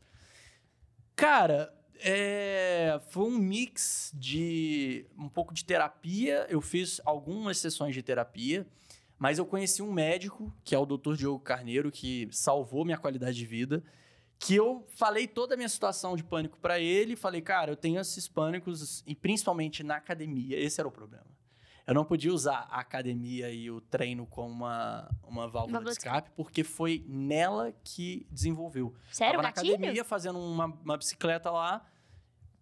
Cara, é, foi um mix de um pouco de terapia. Eu fiz algumas sessões de terapia, Mas eu conheci um médico, que é o Dr. Diogo Carneiro, que salvou minha qualidade de vida. Que eu falei toda a minha situação de pânico pra ele. Falei, cara, eu tenho esses pânicos, e principalmente na academia. Esse era o problema. Eu não podia usar a academia e o treino como uma, uma válvula de escape, porque foi nela que desenvolveu. Sério, Tava na gatilho? academia fazendo uma, uma bicicleta lá.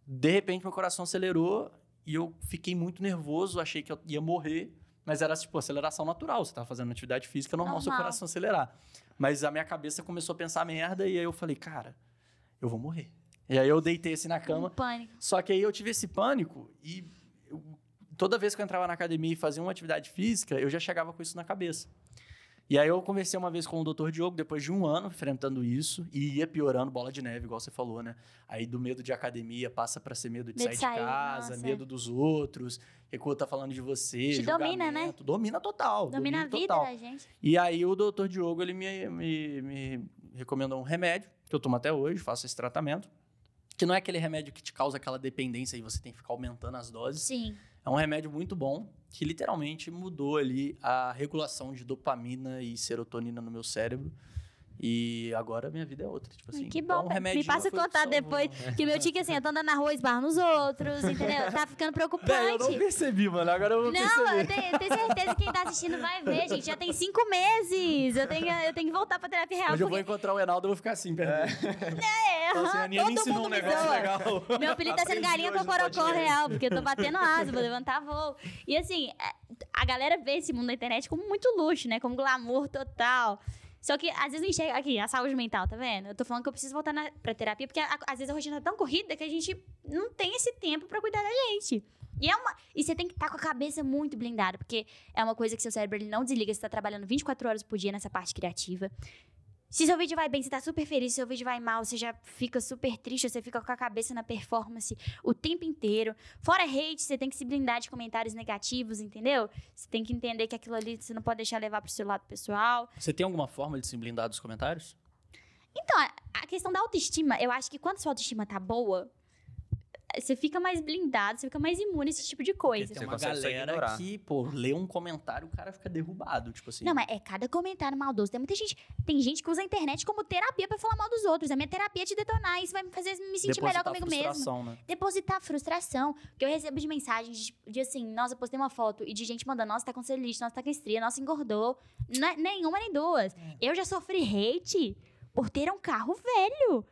De repente, meu coração acelerou e eu fiquei muito nervoso. Achei que eu ia morrer. Mas era tipo aceleração natural. Você tava fazendo atividade física, é normal, seu Normal. coração acelerar. Mas a minha cabeça começou a pensar merda. E aí eu falei, cara, eu vou morrer. E aí eu deitei assim na Um cama. pânico. Só que aí eu tive esse pânico e toda vez que eu entrava na academia e fazia uma atividade física, eu já chegava com isso na cabeça. E aí eu conversei uma vez com o Dr. Diogo, depois de um ano enfrentando isso, e ia piorando bola de neve, igual você falou, né? Aí do medo de academia passa pra ser medo de Medo sair de de sair, casa, nossa, medo dos outros, que o tá falando de você, Te domina, né? Domina total. Domina a vida total. da gente. E aí o doutor Diogo, ele me, me, me recomendou um remédio, que eu tomo até hoje, faço esse tratamento, que não é aquele remédio que te causa aquela dependência e você tem que ficar aumentando as doses. Sim. É um remédio muito bom, que literalmente mudou ali a regulação de dopamina e serotonina no meu cérebro. E agora minha vida é outra, tipo assim. que então, bom. o remédio Me passa contato salvou. depois. Que meu tique assim, eu tô andando na rua, esbarro nos outros, entendeu? Tá ficando Véi, eu não preocupante. percebi, mano. Agora eu vou Não, perceber. eu tenho, eu tenho certeza que quem tá assistindo vai ver, gente. Já tem cinco meses. Eu tenho, eu tenho que voltar pra terapia real. Hoje eu vou porque- encontrar o Enaldo e vou ficar assim, perto dele. É, Fala assim, aham, a Aninha me todo ensinou mundo um me negócio zoa. legal. Meu apelido tá sendo galinha cocorocó podcast. real, porque eu tô batendo asa, vou levantar voo. E assim, é, a galera vê esse mundo da internet como muito luxo, né? Como glamour total. Só que às vezes não enxerga aqui, a saúde mental, tá vendo? Eu tô falando que eu preciso voltar na, pra terapia, porque a- às vezes a rotina é tão corrida que a gente não tem esse tempo pra cuidar da gente. E, é uma, e você tem que estar com a cabeça muito blindada, porque é uma coisa que seu cérebro ele não desliga, você tá trabalhando 24 horas por dia nessa parte criativa. Se seu vídeo vai bem, você tá super feliz. Se seu vídeo vai mal, você já fica super triste. Você fica com a cabeça na performance o tempo inteiro. Fora hate, você tem que se blindar de comentários negativos, entendeu? Você tem que entender que aquilo ali você não pode deixar levar pro seu lado pessoal. Você tem alguma forma de se blindar dos comentários? Então, a- a questão da autoestima, eu acho que quando sua autoestima tá boa, você fica mais blindado, você fica mais imune a esse tipo de coisa. Tem uma galera que, pô, lê um comentário, o cara fica derrubado, tipo assim. Não, mas é cada comentário maldoso. Tem muita gente. Tem gente que usa a internet como terapia pra falar mal dos outros. A minha terapia é te detonar. Isso vai me fazer me sentir melhor Depositar comigo mesmo. frustração, né? depositar frustração. Que eu recebo de mensagens de, de assim, nossa, eu postei uma foto e de gente mandando, nossa, tá com celulite, nossa, tá com estria, nossa, engordou. Não é nenhuma nem duas. Eu já sofri hate por ter um carro velho.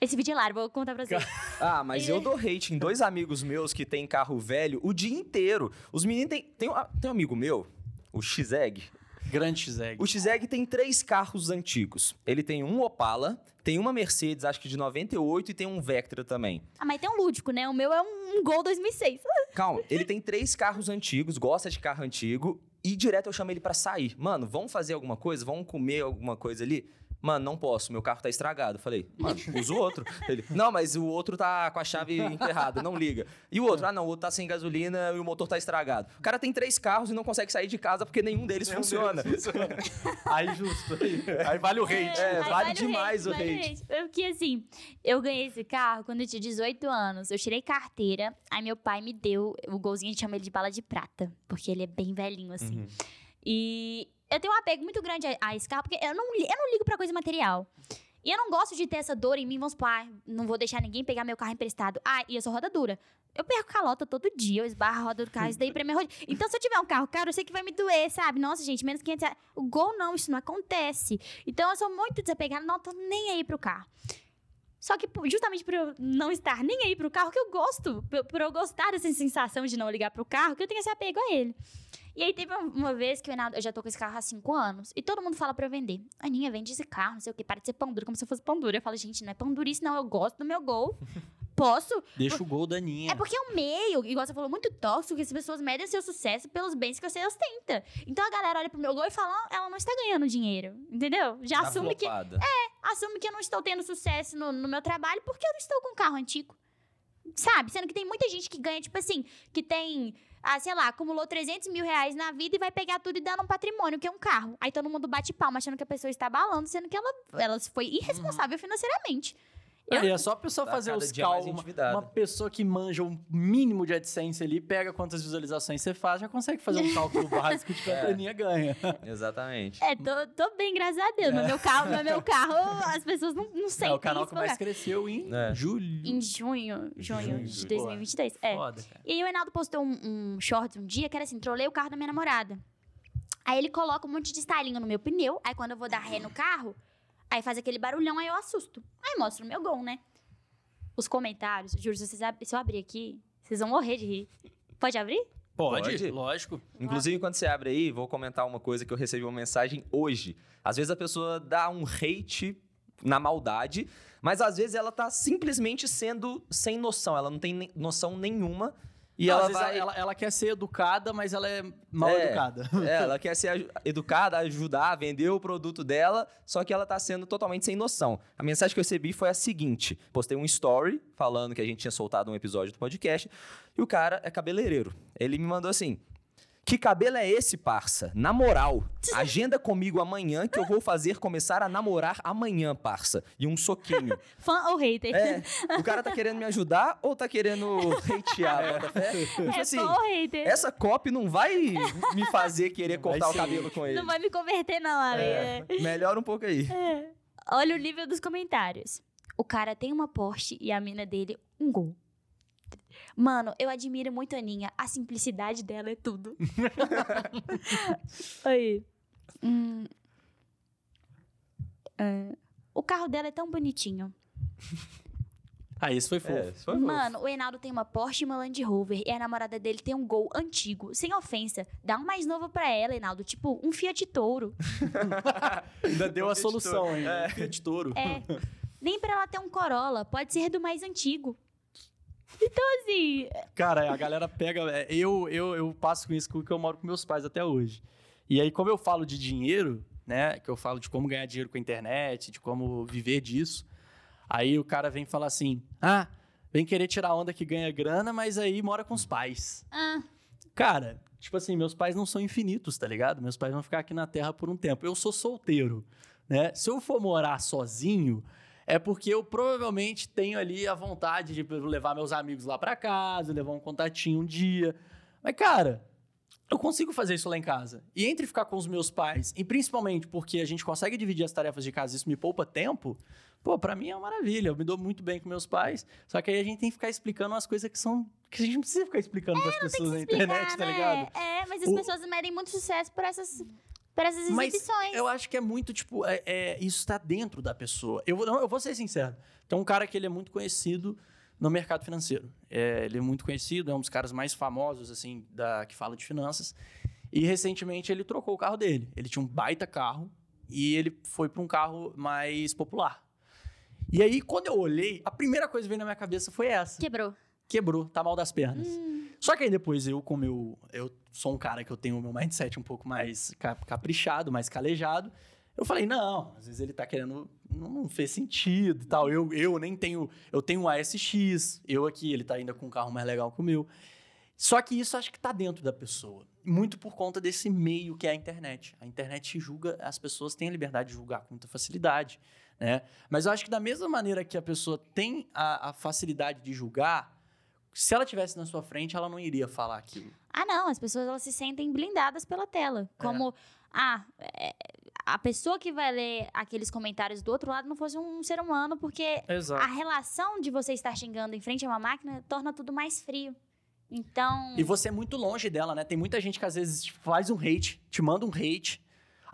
Esse vídeo é largo, vou contar pra vocês. Ah, mas eu dou hate em dois amigos meus que tem carro velho o dia inteiro. Os meninos têm. Tem, um- tem um amigo meu, o Xeg. Grande X-Egg. O Xeg tem três carros antigos. Ele tem um Opala, tem uma Mercedes, acho que de 98, e tem um Vectra também. Ah, mas tem um lúdico, né? O meu é um, Gol 2006. Calma, ele tem três carros antigos, gosta de carro antigo, e direto eu chamo ele pra sair. Mano, vamos fazer alguma coisa? Vamos comer alguma coisa ali? Mano, não posso, meu carro tá estragado. Eu Falei, mano, usa o outro. Ele, não, mas o outro tá com a chave enterrada, não liga. E o outro, ah não, o outro tá sem gasolina e o motor tá estragado. O cara tem três carros e não consegue sair de casa porque nenhum deles funciona. Aí justo. Aí, aí vale o hate. É, Aí vale o demais o vale hate. Porque assim, eu ganhei esse carro quando eu tinha 18 anos. Eu tirei carteira, aí meu pai me deu o golzinho, a gente chama ele de bala de prata, porque ele é bem velhinho assim. Uhum. E eu tenho um apego muito grande a, a esse carro, porque eu não, eu não ligo pra coisa material. E eu não gosto de ter essa dor em mim, vamos supor, ah, não vou deixar ninguém pegar meu carro emprestado. Ah, e eu sou roda dura. Eu perco calota todo dia, eu esbarro a roda do carro, isso daí pra mim é roda. Então, se eu tiver um carro caro, eu sei que vai me doer, sabe? Nossa, gente, menos 500 reais. O gol não, isso não acontece. Então, eu sou muito desapegada, não tô nem aí pro carro. Só que justamente por eu não estar nem aí pro carro, que eu gosto, por eu gostar dessa sensação de não ligar pro carro, que eu tenho esse apego a ele. E aí teve um- uma vez que o Reinaldo, eu já tô com esse carro há cinco anos, e todo mundo fala pra eu vender. Aninha, vende esse carro, não sei o quê, para de ser pão duro, como se eu fosse pão duro. Eu falo, gente, não é pão durice, não, eu gosto do meu gol. Posso? Deixa o gol da Aninha. É porque é um meio, igual você falou, muito tóxico, que as pessoas medem seu sucesso pelos bens que você ostenta. Então a galera olha pro meu gol e fala, "Ah, ela não está ganhando dinheiro, entendeu? Já Tá assume que, flopada. assume que eu não estou tendo sucesso no, no meu trabalho porque eu não estou com um carro antigo. Sabe? Sendo que tem muita gente que ganha, tipo assim, que tem, ah, sei lá, acumulou 300 mil reais na vida e vai pegar tudo e dar um patrimônio, que é um carro. Aí todo mundo bate palma achando que a pessoa está abalando, sendo que ela, ela foi irresponsável financeiramente. Aí é só a pessoa Tá fazer os cálculos. Uma pessoa que manja um mínimo de AdSense ali, pega quantas visualizações você faz, já consegue fazer um cálculo básico de quanto a É. Aninha ganha. Exatamente. É, tô, tô bem, graças a Deus. No meu carro, no meu carro, as pessoas não, não É, sentem o canal que mais cara. cresceu em É. julho. Em junho, junho Junho, de pô. 2022. É. Foda, cara. E aí o Enaldo postou um, um short um dia que era assim, trolei o carro da minha namorada. Aí ele coloca um monte de estalinho no meu pneu, aí quando eu vou dar ré no carro, aí faz aquele barulhão, aí eu assusto. Aí mostra o meu gol, né? Os comentários, juro, se, vocês ab- se eu abrir aqui, vocês vão morrer de rir. Pode abrir? Pode, Pode? lógico. Inclusive, quando você abre aí, vou comentar uma coisa que eu recebi uma mensagem hoje. Às vezes a pessoa dá um hate na maldade, mas às vezes ela tá simplesmente sendo sem noção. Ela não tem noção nenhuma. E Não, ela vai. ela, ela quer ser educada, mas ela é mal É. educada. É, ela quer ser educada, ajudar, vender o produto dela, só que ela tá sendo totalmente sem noção. A mensagem que eu recebi foi a seguinte: postei um story falando que a gente tinha soltado um episódio do podcast, e o cara é cabeleireiro. Ele me mandou assim: Que cabelo é esse, parça? Na moral, agenda comigo amanhã que eu vou fazer começar a namorar amanhã, parça. E um soquinho. Fã ou hater? É, o cara tá querendo me ajudar ou tá querendo hatear, bota fé? Tipo É assim, fã ou hater? essa copy não vai me fazer querer cortar o cabelo com ele. Não vai me converter, não, amiga. É, melhora um pouco aí. Olha o nível dos comentários. O cara tem uma Porsche e a mina dele um gol. Mano, eu admiro muito a Aninha. A simplicidade dela é tudo. Aí. Hum. É. O carro dela é tão bonitinho. Ah, esse foi fofo. É, isso foi fofo. Mano, o Enaldo tem uma Porsche e uma Land Rover e a namorada dele tem um Gol antigo. Sem ofensa. Dá um mais novo pra ela, Enaldo. Tipo, um Fiat Touro. Ainda deu a Fiat solução Toro. ainda. É. Fiat Toro. É. Nem pra ela ter um Corolla. Pode ser do mais antigo. Então, assim, Cara, a galera pega. é, Eu, eu, eu passo com isso porque eu moro com meus pais até hoje. E aí, como eu falo de dinheiro, né? Que eu falo de como ganhar dinheiro com a internet, de como viver disso. Aí o cara vem falar assim: ah, vem querer tirar onda que ganha grana, mas aí mora com os pais. ah, Cara, tipo assim, meus pais não são infinitos, tá ligado? Meus pais vão ficar aqui na Terra por um tempo. Eu sou solteiro, né? Se eu for morar sozinho, é porque eu provavelmente tenho ali a vontade de levar meus amigos lá pra casa, levar um contatinho um dia. Mas, cara, eu consigo fazer isso lá em casa. E entre ficar com os meus pais, e principalmente porque a gente consegue dividir as tarefas de casa, isso me poupa tempo, pô, pra mim é uma maravilha. Eu me dou muito bem com meus pais. Só que aí a gente tem que ficar explicando umas coisas que são. que a gente não precisa ficar explicando pras pessoas na internet, explicar, tá né? ligado? É, mas as O- pessoas medem muito sucesso por essas, por essas Mas exibições. eu acho que é muito, tipo, é, é- isso está dentro da pessoa. Eu, vou- não, eu vou ser sincero. Tem um cara que ele é muito conhecido no mercado financeiro. É, ele é muito conhecido, é um dos caras mais famosos, assim, da, que fala de finanças. E recentemente ele trocou o carro dele. Ele tinha um baita carro e ele foi para um carro mais popular. E aí, quando eu olhei, a primeira coisa que veio na minha cabeça foi essa Quebrou. quebrou, tá mal das pernas. Só que aí depois eu, como eu, eu sou um cara que eu tenho o meu mindset um pouco mais ca- caprichado, mais calejado, eu falei, não, às vezes ele tá querendo, não, não fez sentido e tal. Eu, eu nem tenho, eu tenho um ASX, eu aqui, ele tá ainda com um carro mais legal que o meu. Só que isso acho que tá dentro da pessoa. Muito por conta desse meio que é a internet. A internet julga, as pessoas têm a liberdade de julgar com muita facilidade, né? Mas eu acho que da mesma maneira que a pessoa tem a, a facilidade de julgar, se ela tivesse na sua frente, ela não iria falar aquilo. Ah, não, as pessoas elas se sentem blindadas pela tela. Como, ah, é, a pessoa que vai ler aqueles comentários do outro lado não fosse um ser humano, porque Exato. a relação de você estar xingando em frente a uma máquina torna tudo mais frio. Então. E você é muito longe dela, né? Tem muita gente que às vezes faz um hate, te manda um hate,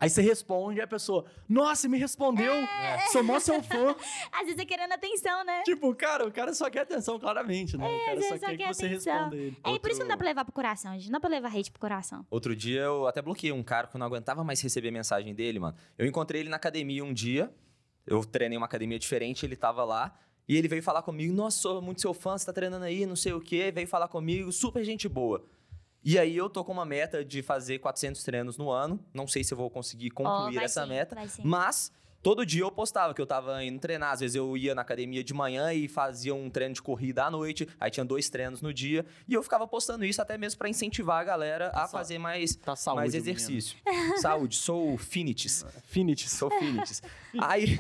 aí você responde e a pessoa, nossa, me respondeu, sou mó seu fã. Às vezes é querendo atenção, né? tipo, cara, o cara só quer atenção, claramente, né? o cara às só vezes só quer que quer você atenção. responda ele. É, e por isso Outro- não dá pra levar pro coração, gente. Não dá pra levar hate pro coração. Outro dia eu até bloqueei um cara que eu não aguentava mais receber mensagem dele, mano. Eu encontrei ele na academia um dia. Eu treinei uma academia diferente, ele tava lá. E ele veio falar comigo, nossa, sou muito seu fã, você tá treinando aí, não sei o quê. Veio falar comigo, super gente boa. E aí eu tô com uma meta de fazer 400 treinos no ano. Não sei se eu vou conseguir concluir vai essa sim, meta. Mas todo dia eu postava que eu tava indo treinar. Às vezes eu ia na academia de manhã e fazia um treino de corrida à noite. Aí tinha dois treinos no dia. E eu ficava postando isso até mesmo pra incentivar a galera a Sa- fazer mais, Tá saúde, mais exercício. Saúde, sou finites. Finity. Sou finites. Aí.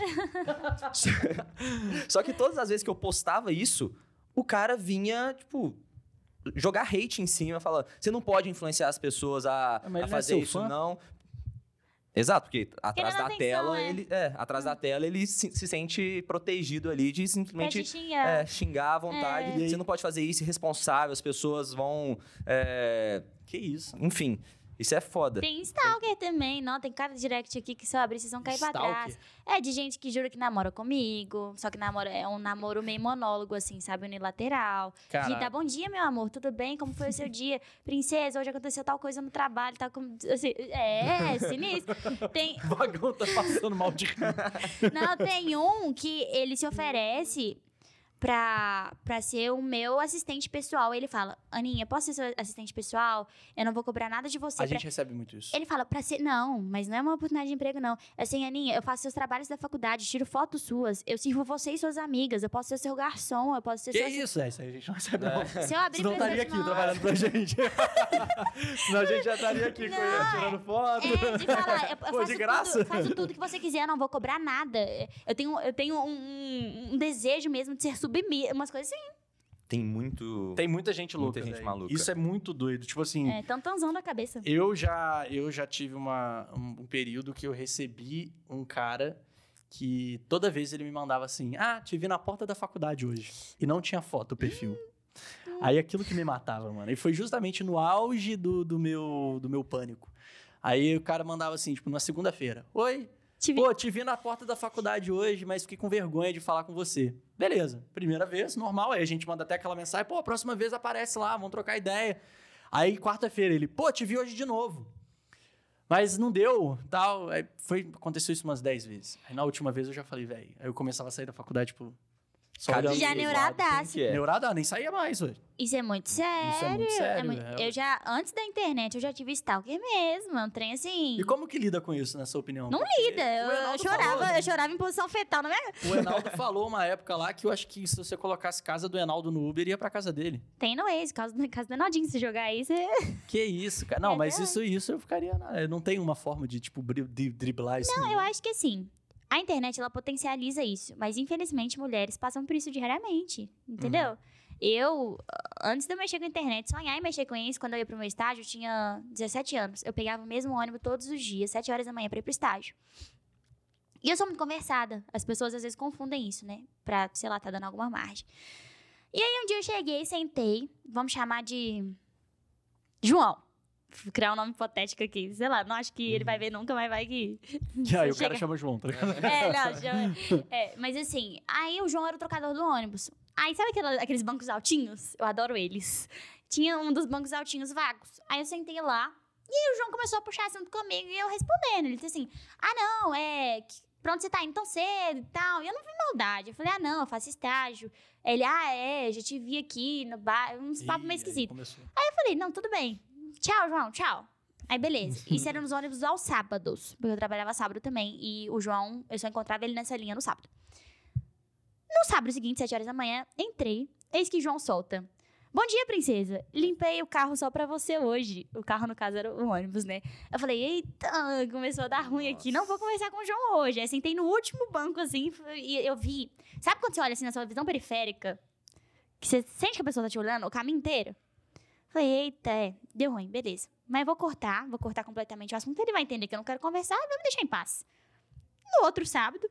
Só que todas as vezes que eu postava isso, o cara vinha, tipo. Jogar hate em cima, falando, você não pode influenciar as pessoas a, Ah, a é fazer seu isso, fã? não. Exato, porque atrás da atenção, tela, é. ele. É, atrás da tela ele se, se sente protegido ali de simplesmente te xingar. é, xingar à vontade. É. Você não pode fazer isso irresponsável, as pessoas vão. é, Que isso? enfim, isso é foda. Tem stalker também, não? Tem cada direct aqui que se eu abrir, vocês vão cair pra trás. Stalker? É, de gente que jura que namora comigo, só que namora é um namoro meio monólogo, assim, sabe? Unilateral. Caraca. Rita, bom dia, meu amor, tudo bem? Como foi o seu dia? Princesa, hoje aconteceu tal coisa no trabalho, tal como... Assim, é, é, sinistro. Tem, O vagão tá passando mal de não, tem um que ele se oferece pra, pra ser o meu assistente pessoal. Ele fala, Aninha, posso ser seu assistente pessoal? Eu não vou cobrar nada de você. A pra- gente recebe muito isso. Ele fala, pra ser. Não, mas não é uma oportunidade de emprego, não. É assim, Aninha, eu faço seus trabalhos da faculdade, tiro fotos suas, eu sirvo você e suas amigas, eu posso ser seu garçom, eu posso ser Que seu. isso? É, isso aí a gente não recebe, não. Se eu abrir presente estaria aqui trabalhando pra gente. Senão a gente já estaria aqui com Não, ele tirando foto. É, de falar, eu, eu Pô, faço, de graça? Tudo, faço tudo que você quiser, eu não vou cobrar nada. Eu tenho, eu tenho um, um- um desejo mesmo de ser submissa, umas coisas assim. Tem muito. Tem muita gente Muita louca. gente velho. maluca. Isso é muito doido. Tipo assim, É, tantãozão da cabeça. eu já eu já tive uma, um, um período que eu recebi um cara que toda vez ele me mandava assim: Ah, te vi na porta da faculdade hoje. E não tinha foto o perfil. Aí aquilo que me matava, mano. E foi justamente no auge do, do, meu, do meu pânico. Aí o cara mandava assim, tipo, na segunda-feira: Oi, Te. Pô, te vi na porta da faculdade hoje, mas fiquei com vergonha de falar com você. Beleza, primeira vez, normal. Aí a gente manda até aquela mensagem, pô, próxima vez aparece lá, vamos trocar ideia. Aí quarta-feira ele, pô, te vi hoje de novo. Mas não deu, tal. Aí foi, aconteceu isso umas 10 vezes. Aí na última vez eu já falei, velho. Aí eu começava a sair da faculdade, tipo, só Cadê Já neuradaço. é? Neurada, nem saía mais, velho. Isso é muito sério. Isso é muito sério, é. Eu já, antes da internet, eu já tive stalker mesmo. É um trem assim. E como que lida com isso, na sua opinião? Não Porque lida. Eu, eu chorava, falou, né? eu chorava em posição fetal na minha. O Enaldo falou uma época lá que eu acho que se você colocasse casa do Enaldo no Uber, ia pra casa dele. Tem no ex, caso, caso do Enaldinho, se jogar aí, você. Que isso, cara. Não, É mas verdade. isso, isso eu ficaria. Eu não tenho uma forma de, tipo, driblar isso. Não, eu acho que assim. A internet, ela potencializa isso. Mas, infelizmente, mulheres passam por isso diariamente. Entendeu? Uhum. Eu, antes de eu mexer com a internet, sonhar em mexer com isso, quando eu ia pro meu estágio, eu tinha 17 anos. Eu pegava o mesmo ônibus todos os dias, 7 horas da manhã, pra ir pro estágio. E eu sou muito conversada. As pessoas às vezes confundem isso, né? Pra, sei lá, tá dando alguma margem. E aí um dia eu cheguei, sentei, vamos chamar de João. Criar um nome hipotético aqui. Sei lá, não acho que ele vai ver nunca, mas vai que. E aí o Chega- cara chama João, tá ligado? É, não, chama- é, mas assim, aí o João era o trocador do ônibus. Aí sabe aquela- aqueles bancos altinhos? Eu adoro eles. Tinha um dos bancos altinhos vagos. Aí eu sentei lá e aí o João começou a puxar assunto comigo e eu respondendo. Ele disse assim: Ah, não, é. onde você tá indo tão cedo e tal? E eu não vi maldade. Eu falei: Ah, não, eu faço estágio. Ele, ah, é, já te vi aqui no bar. Uns papos meio aí esquisitos. começou. Eu falei, não, tudo bem. Tchau, João, tchau. Aí, beleza. Isso era nos ônibus aos sábados, porque eu trabalhava sábado também. E o João, eu só encontrava ele nessa linha no sábado. No sábado seguinte, sete horas da manhã, entrei. Eis que João solta. Bom dia, princesa. Limpei o carro só pra você hoje. O carro, no caso, era o ônibus, né? Eu falei, eita, começou a dar ruim aqui. Não vou conversar com o João hoje. Aí sentei no último banco, assim, e eu vi. Sabe quando você olha assim na sua visão periférica? Que você sente que a pessoa tá te olhando o caminho inteiro? Falei, eita, é, deu ruim, beleza. Mas vou cortar, vou cortar completamente o assunto. Ele vai entender que eu não quero conversar vai me deixar em paz. No outro sábado,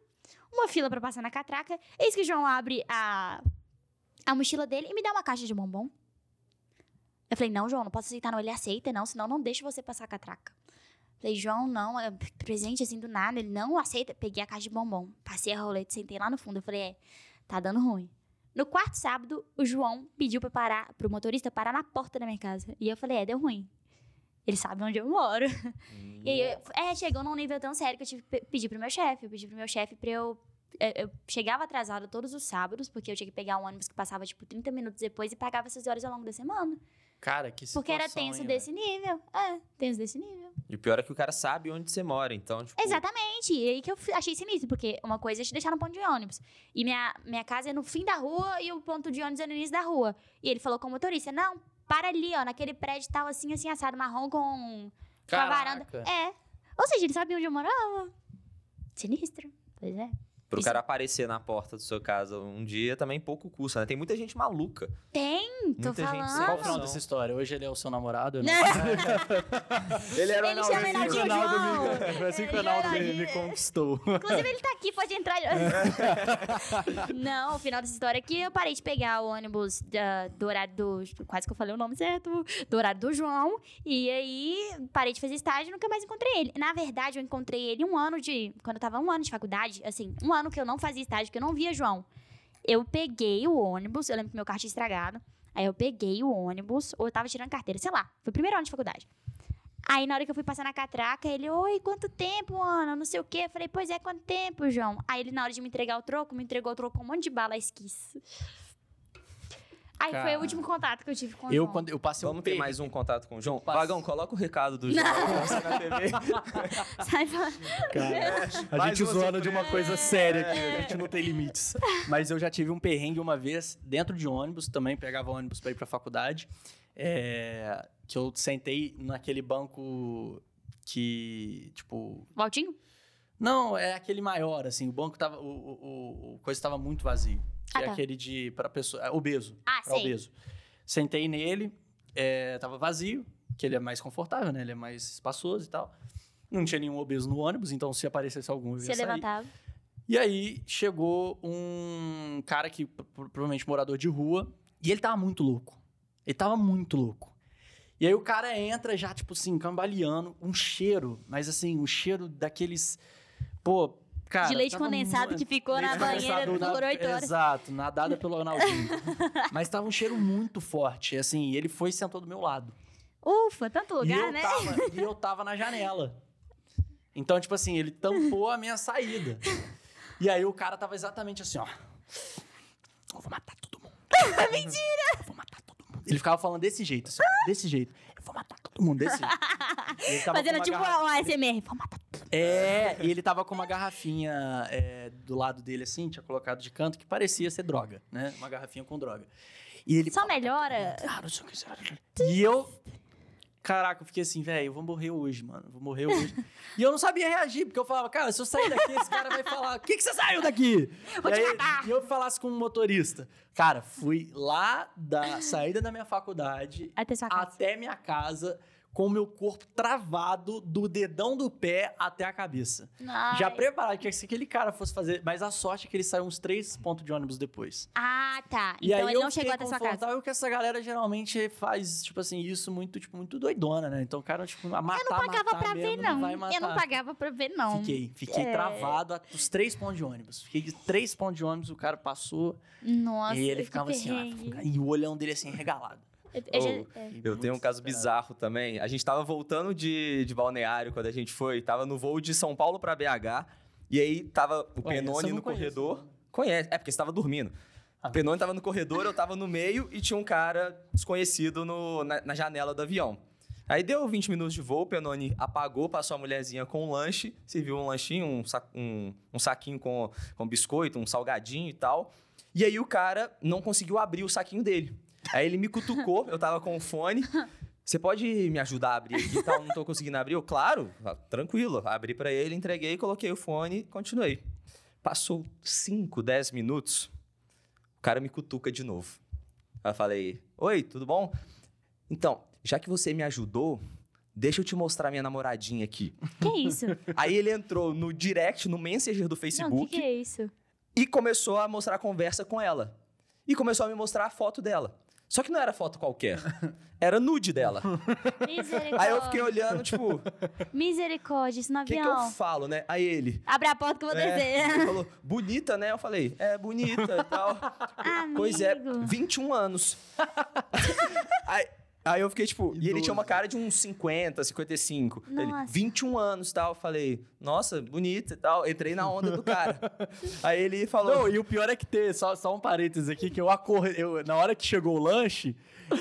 uma fila pra passar na catraca. Eis que João abre a, a mochila dele e me dá uma caixa de bombom. Eu falei, não, João, não posso aceitar, não. Ele aceita, não, senão não deixa você passar a catraca. Falei, João, não, é presente assim do nada. Ele não aceita. Peguei a caixa de bombom, passei a roleta, sentei lá no fundo. Eu falei, é, tá dando ruim. No quarto sábado, o João pediu pra parar, pro motorista parar na porta da minha casa. E eu falei, é, deu ruim. Ele sabe onde eu moro. E aí, é, chegou num nível tão sério que eu tive que pe- pedir pro meu chefe. Eu pedi pro meu chefe pra eu. é, Eu chegava atrasada todos os sábados, porque eu tinha que pegar um ônibus que passava, tipo, 30 minutos depois e pagava essas horas ao longo da semana. Cara, que situação, Porque era tenso hein, desse nível. É, tenso desse nível. E o pior é que o cara sabe onde você mora, então, tipo... Exatamente. E aí que eu achei sinistro, porque uma coisa é te deixar no ponto de ônibus. E minha, minha casa é no fim da rua e o ponto de ônibus é no início da rua. E ele falou com o motorista: não, para ali, ó, naquele prédio tal, assim, assim, assado, marrom com, com a varanda. Caraca. É. Ou seja, ele sabia onde eu morava. Sinistro. Pois é. Pro Isso. cara aparecer na porta da sua casa um dia também pouco custa, né? Tem muita gente maluca. Tem, tô Muita gente falando. sem Qual o final dessa história? Hoje ele é o seu namorado? eu Não. Ele era Ele chama o Enaldinho Ronaldo João. Foi assim que o Ele Ronaldo chama me, me conquistou. Inclusive, ele tá aqui, pode entrar. Não, o final dessa história é que eu parei de pegar o ônibus da- do horário do. Quase que eu falei o nome certo. Do horário do João. E aí, parei de fazer estágio e nunca mais encontrei ele. Na verdade, eu encontrei ele um ano de. Quando eu tava um ano de faculdade, assim, um ano que eu não fazia estágio, que eu não via João. Eu peguei o ônibus, eu lembro que meu carro tinha estragado. Aí eu peguei o ônibus, ou eu tava tirando carteira, sei lá. Foi o primeiro ano de faculdade. Aí na hora que eu fui passar na catraca, ele, oi, quanto tempo, Ana? Não sei o quê. Eu falei, pois é, quanto tempo, João? Aí ele, na hora de me entregar o troco, me entregou o troco com um monte de bala esquice. Aí foi Cara. o último contato que eu tive com o Eu, João. quando eu passei Vamos um ter mais um contato com o João? Passa. Vagão, coloca o recado do João na TV. Sai pra- Cara, a Mais gente zoando de uma coisa séria aqui, É. a gente não tem limites. Mas eu já tive um perrengue uma vez dentro de ônibus, também pegava ônibus pra ir pra faculdade, é, que eu sentei naquele banco que, tipo... Valtinho? Não, é aquele maior, assim, o banco tava, o, o, o- o coisa tava muito vazio. Que Ah, é tá. aquele de, pra pessoa, é, obeso, Ah, pra sei. obeso. Sentei nele, é, tava vazio, que ele é mais confortável, né? Ele é mais espaçoso e tal. Não tinha nenhum obeso no ônibus, então se aparecesse algum, eu ia Você sair. levantava. E aí chegou um cara que pro- pro- provavelmente morador de rua, e ele tava muito louco. Ele tava muito louco. E aí o cara entra já, tipo assim, cambaleando, um cheiro, mas assim, um cheiro daqueles. Pô, cara. de leite condensado que ficou na banheira por na- oito horas. Exato, nadada pelo Ronaldinho. mas tava um cheiro muito forte, assim, e ele foi e sentou do meu lado. Ufa, tanto e, lugar, eu né? tava, e eu tava na janela. Então, tipo assim, ele tampou a minha saída. E aí o cara tava exatamente assim, ó. Eu vou matar todo mundo. Mentira! Eu vou matar todo mundo. Ele ficava falando desse jeito, assim, desse jeito. Vou matar todo mundo, desse Fazendo uma tipo garra- um ASMR. Vou matar É, e ele tava com uma garrafinha é, do lado dele, assim, tinha colocado de canto, que parecia ser droga, né? Uma garrafinha com droga. E ele Só melhora. não sei o que, sei lá. E eu. Caraca, eu fiquei assim, velho, eu vou morrer hoje, mano. eu Vou morrer hoje. e eu não sabia reagir, porque eu falava, cara, se eu sair daqui, esse cara vai falar: o que, que você saiu daqui? Vou e aí. E eu falasse com um motorista. Cara, fui lá da saída da minha faculdade Até até minha casa com o meu corpo travado do dedão do pé até a cabeça. Ai. Já preparado que se aquele cara fosse fazer. Mas a sorte é que ele saiu uns três pontos de ônibus depois. Ah, tá. E então aí ele eu não chegou até sua casa. confortável que essa galera geralmente faz, tipo assim, isso muito, tipo, muito doidona, né? Então o cara, tipo, a matar, Eu não pagava matar pra mesmo, ver, não. matar. Eu não pagava pra ver, não. Fiquei, fiquei É. travado a- os três pontos de ônibus. Fiquei de três pontos de ônibus, o cara passou Nossa, e ele ficava assim, ó, e o olhão dele assim, regalado. Eu- eu já- Ô, é. Eu tenho um caso bizarro também. A gente tava voltando de, de balneário quando a gente foi. Tava no voo de São Paulo pra BH. E aí tava o Ué, eu Penone no conheço, corredor. Conhece? É porque você tava dormindo. Ah. O Penone tava no corredor, eu tava no meio e tinha um cara desconhecido no- na, na janela do avião. Aí deu 20 minutos de voo, o Penone apagou, passou a mulherzinha com um lanche, serviu um lanchinho, um, sa- um- um saquinho com, com biscoito, um salgadinho e tal. E aí o cara não conseguiu abrir o saquinho dele. Aí ele me cutucou, eu tava com o fone. Você pode me ajudar a abrir aqui e tal? Não tô conseguindo abrir. Eu, claro, tranquilo. Abri pra ele, entreguei, coloquei o fone e continuei. Passou 5, 10 minutos, o cara me cutuca de novo. Aí eu falei, oi, tudo bom? Então, já que você me ajudou, deixa eu te mostrar minha namoradinha aqui. Que isso? Aí ele entrou no direct, no Messenger do Não, Facebook que que é isso? e começou a mostrar a conversa com ela. E começou a me mostrar a foto dela. Só que não era foto qualquer. Era nude dela. Misericórdia. Aí eu fiquei olhando, tipo, o Misericórdia, isso no que, que avião. eu falo, né? Aí ele. Abre a porta que eu vou é, descer. ele falou, bonita, né? Eu falei, é, bonita e tal. Pois é, Amigo. 21 anos. aí, Aí eu fiquei, tipo, e ele Idoso. tinha uma cara de uns 50, 55. Ele, Nossa. 21 anos e tal. Eu falei, nossa, bonito e tal. Entrei na onda do cara. Aí ele falou. Não, e o pior é que ter, só, só um parênteses aqui, que eu acordei, eu, na hora que chegou o lanche,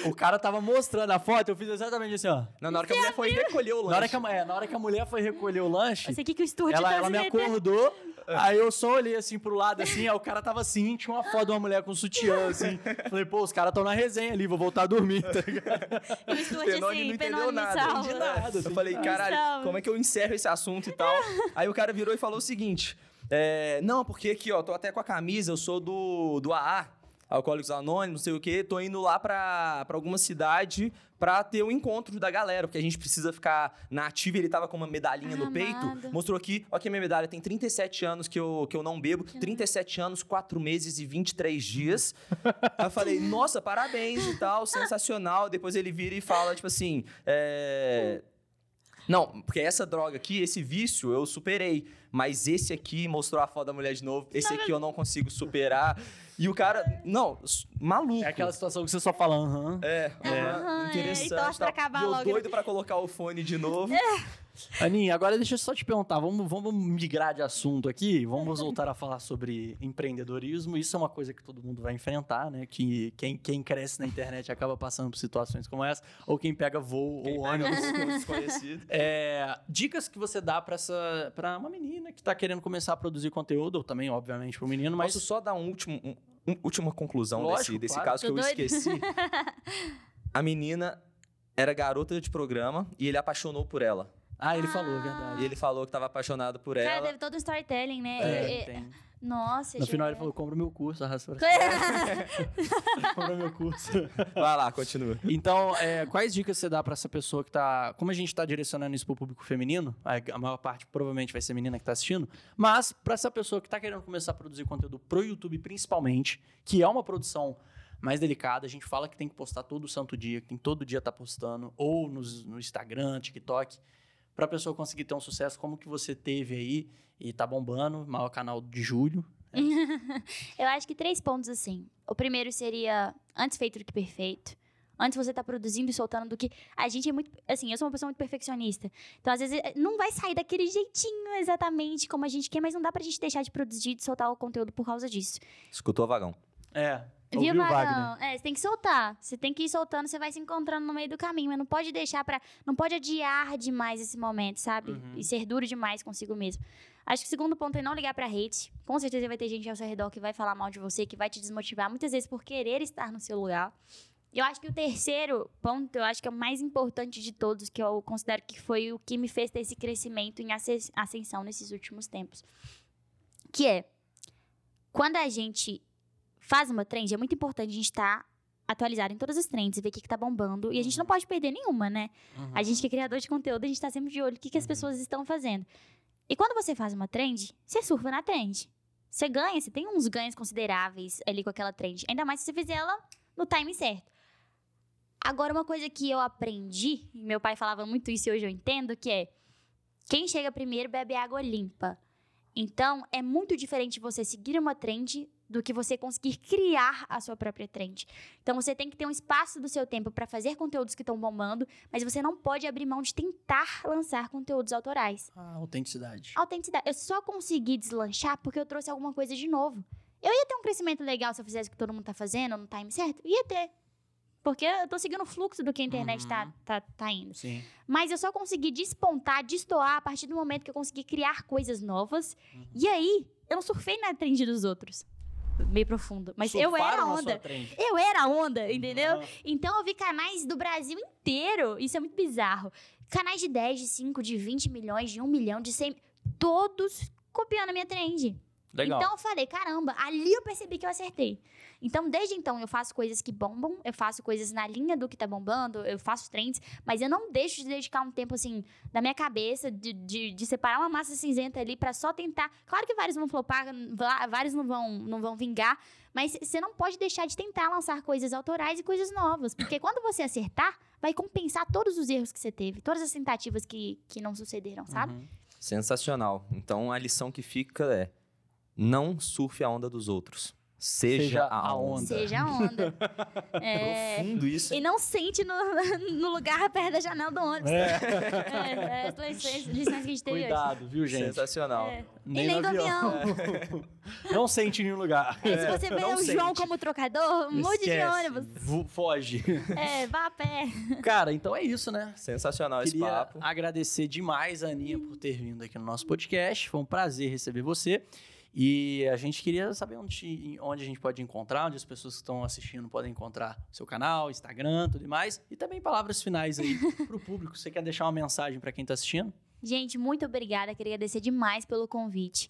o cara tava mostrando a foto, eu fiz exatamente assim, ó. Não, na hora que a mulher foi recolher o Na hora, lanche. que a, é, na hora que a mulher foi recolher o lanche, Eu sei que, o estúdio ela, tá ela me acordou, aí eu só olhei assim pro lado, assim, aí o cara tava assim, tinha uma foto de uma mulher com sutiã, assim. Falei, pô, os caras tão na resenha ali, vou voltar a dormir, tá ligado? E Tenor assim, não entendeu Penone, nada. salva. entendi nada. Eu falei, caralho, como é que eu encerro esse assunto e tal? Aí o cara virou e falou o seguinte: é, Não, porque aqui, ó, tô até com a camisa, eu sou do, do AA, Alcoólicos Anônimos, não sei o quê, tô indo lá pra, pra alguma cidade pra ter o encontro da galera, porque a gente precisa ficar na ativa. Ele tava com uma medalhinha no Ah, peito, amado. mostrou aqui, ó, aqui a minha medalha, tem 37 anos que eu, que eu não bebo, 37 anos, 4 meses e 23 dias. Aí eu falei, nossa, parabéns e tal, sensacional. Depois ele vira e fala, tipo assim, é... Não, porque essa droga aqui, esse vício, eu superei. Mas esse aqui mostrou a foto da mulher de novo. Esse aqui eu não consigo superar. E o cara, não, maluco. É aquela situação que você só fala, aham. É, é, Aham, é, interessante. e torce pra tal. acabar E eu logo. doido pra colocar o fone de novo. Aninha, agora deixa eu só te perguntar, vamos, vamos migrar de assunto aqui, vamos voltar a falar sobre empreendedorismo. Isso é uma coisa que todo mundo vai enfrentar, né? Que quem, quem cresce na internet acaba passando por situações como essa, ou quem pega voo Quem ou pega ônibus. um desconhecido. É, dicas que você dá pra essa para uma menina que tá querendo começar a produzir conteúdo, ou também, obviamente, pro menino, mas Posso só dar um último, um- última conclusão Lógico, desse, desse claro. caso que Tô eu doida. esqueci? A menina era garota de programa e ele apaixonou por ela. Ah, ele falou, é E verdade. ele falou que tava apaixonado por Cara, ela. teve todo um storytelling, né? É, é, tem. Nossa, No final ele falou: compra meu curso, arrasta pra compra meu curso. Vai lá, continua. Então, é, quais dicas você dá pra essa pessoa que tá. Como a gente tá direcionando isso pro público feminino, a, a maior parte provavelmente vai ser menina que tá assistindo, mas pra essa pessoa que tá querendo começar a produzir conteúdo pro YouTube principalmente, que é uma produção mais delicada, a gente fala que tem que postar todo santo dia, que tem todo dia tá postando, ou nos- no Instagram, TikTok, pra pessoa conseguir ter um sucesso como que você teve aí e tá bombando, maior canal de julho. Eu acho que três pontos assim. O primeiro seria antes feito do que perfeito. Antes você tá produzindo e soltando do que. A gente é muito. Assim, eu sou uma pessoa muito perfeccionista. Então, às vezes, eh, não vai sair daquele jeitinho exatamente como a gente quer, mas não dá pra gente deixar de produzir, de soltar o conteúdo por causa disso. Escutou, Vagão? É. Viu, ouviu o Vagão? É, você tem que soltar. Você tem que ir soltando, você vai se encontrando no meio do caminho. Mas não pode deixar pra. Não pode adiar demais esse momento, sabe? Uhum. E ser duro demais consigo mesmo. Acho que o segundo ponto é não ligar pra hate. Com certeza vai ter gente ao seu redor que vai falar mal de você, que vai te desmotivar, muitas vezes por querer estar no seu lugar. Eu acho que o terceiro ponto, eu acho que é o mais importante de todos, que eu considero que foi o que me fez ter esse crescimento em asce- ascensão nesses últimos tempos. Que é, quando a gente faz uma trend, é muito importante a gente estar atualizado em todas as trends e ver o que, que tá bombando. E a gente não pode perder nenhuma, né? Uhum. A gente que é criador de conteúdo, a gente tá sempre de olho no que, que as Uhum. pessoas estão fazendo. E quando você faz uma trend, você surfa na trend. Você ganha, você tem uns ganhos consideráveis ali com aquela trend. Ainda mais se você fizer ela no time certo. Agora, uma coisa que eu aprendi, e meu pai falava muito isso e hoje eu entendo, que é quem chega primeiro bebe água limpa. Então, é muito diferente você seguir uma trend do que você conseguir criar a sua própria trend. Então, você tem que ter um espaço do seu tempo para fazer conteúdos que estão bombando, mas você não pode abrir mão de tentar lançar conteúdos autorais. Ah, autenticidade. Autenticidade. Eu só consegui deslanchar porque eu trouxe alguma coisa de novo. Eu ia ter um crescimento legal se eu fizesse o que todo mundo tá fazendo no time certo? Ia ter. Porque eu tô seguindo o fluxo do que a internet tá, Uhum. tá, tá indo. Sim. Mas eu só consegui despontar, destoar a partir do momento que eu consegui criar coisas novas. Uhum. E aí, eu não surfei na trend dos outros. Meio profundo. Mas eu era Surfaram a onda. Eu era a onda, entendeu? Aham. Então eu vi canais do Brasil inteiro. Isso é muito bizarro. Canais de 10, de 5, de 20 milhões, de 1 milhão, de 100. Todos copiando a minha trend. Legal. Então eu falei, caramba, ali eu percebi que eu acertei. Então, desde então, eu faço coisas que bombam, eu faço coisas na linha do que tá bombando, eu faço trends, mas eu não deixo de dedicar um tempo, assim, da minha cabeça, de, de, de separar uma massa cinzenta ali pra só tentar. Claro que vários vão flopar, vá- vários não vão, não vão vingar, mas você não pode deixar de tentar lançar coisas autorais e coisas novas, porque quando você acertar, vai compensar todos os erros que você teve, todas as tentativas que, que não sucederam, sabe? Uhum. Sensacional. Então a lição que fica é: não surfe a onda dos outros. Seja, Seja a a onda. Seja a onda. É, Profundo isso. e não sente no, no lugar perto da janela do ônibus. É. É, é, as lições, lições que a gente teve hoje. Cuidado, viu, gente? Sensacional. É. Nem e nem no do avião. Não sente em nenhum lugar. É, se você vê não o João sente. como trocador, mude de ônibus. Vo- Foge. É, vá a pé. Cara, então é isso, né? Sensacional esse Queria papo. agradecer demais a Aninha por ter vindo aqui no nosso podcast. Foi um prazer receber você. E a gente queria saber onde, onde a gente pode encontrar, onde as pessoas que estão assistindo podem encontrar o seu canal, Instagram, tudo mais. E também palavras finais aí pro público. Você quer deixar uma mensagem para quem tá assistindo? Gente, muito obrigada. Queria agradecer demais pelo convite.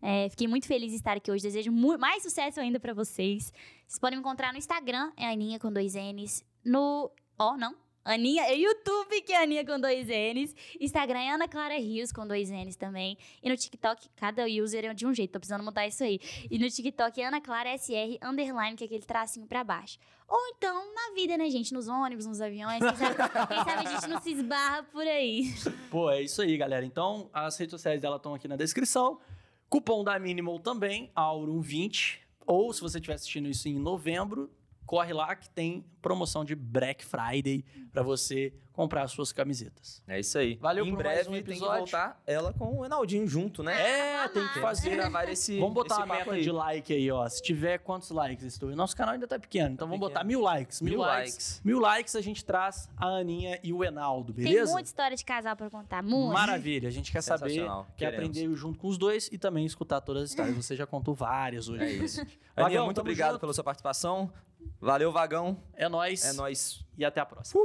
É, fiquei muito feliz de estar aqui hoje. Desejo mais sucesso ainda pra vocês. Vocês podem me encontrar no Instagram, é Aninha com dois N's. No. Ó, não. Aninha, é YouTube que é Aninha com dois N's. Instagram é Ana Clara Rios com dois N's também. E no TikTok, cada user é de um jeito, tô precisando mudar isso aí. E no TikTok é Ana Clara SR underline, que é aquele tracinho pra baixo. Ou então na vida, né, gente? Nos ônibus, nos aviões. Quem sabe, quem sabe a gente não se esbarra por aí. Pô, é isso aí, galera. Então, as redes sociais dela estão aqui na descrição. Cupom da Minimal também, Aurum20. Ou se você estiver assistindo isso em novembro, corre lá que tem promoção de Black Friday para você comprar as suas camisetas. É isso aí. Valeu em por mais breve um tem que episódio. voltar ela com o Enaldinho junto, né? É, tem que fazer. gravar esse Vamos botar esse a papo meta aí. de like aí, ó. Se tiver quantos likes, estou. Nosso canal ainda tá pequeno, então Tá vamos pequeno. botar mil likes. Mil, Mil likes. likes. Mil likes a gente traz a Aninha e o Enaldo, Tem beleza? muita história de casal pra contar. Muito. Maravilha, a gente quer saber, quer queremos. aprender junto com os dois e também escutar todas as histórias. Você já contou várias hoje. É isso. Vagão, Aninha, muito obrigado junto. pela sua participação. Valeu, Vagão. É nóis. É nóis. E até a próxima.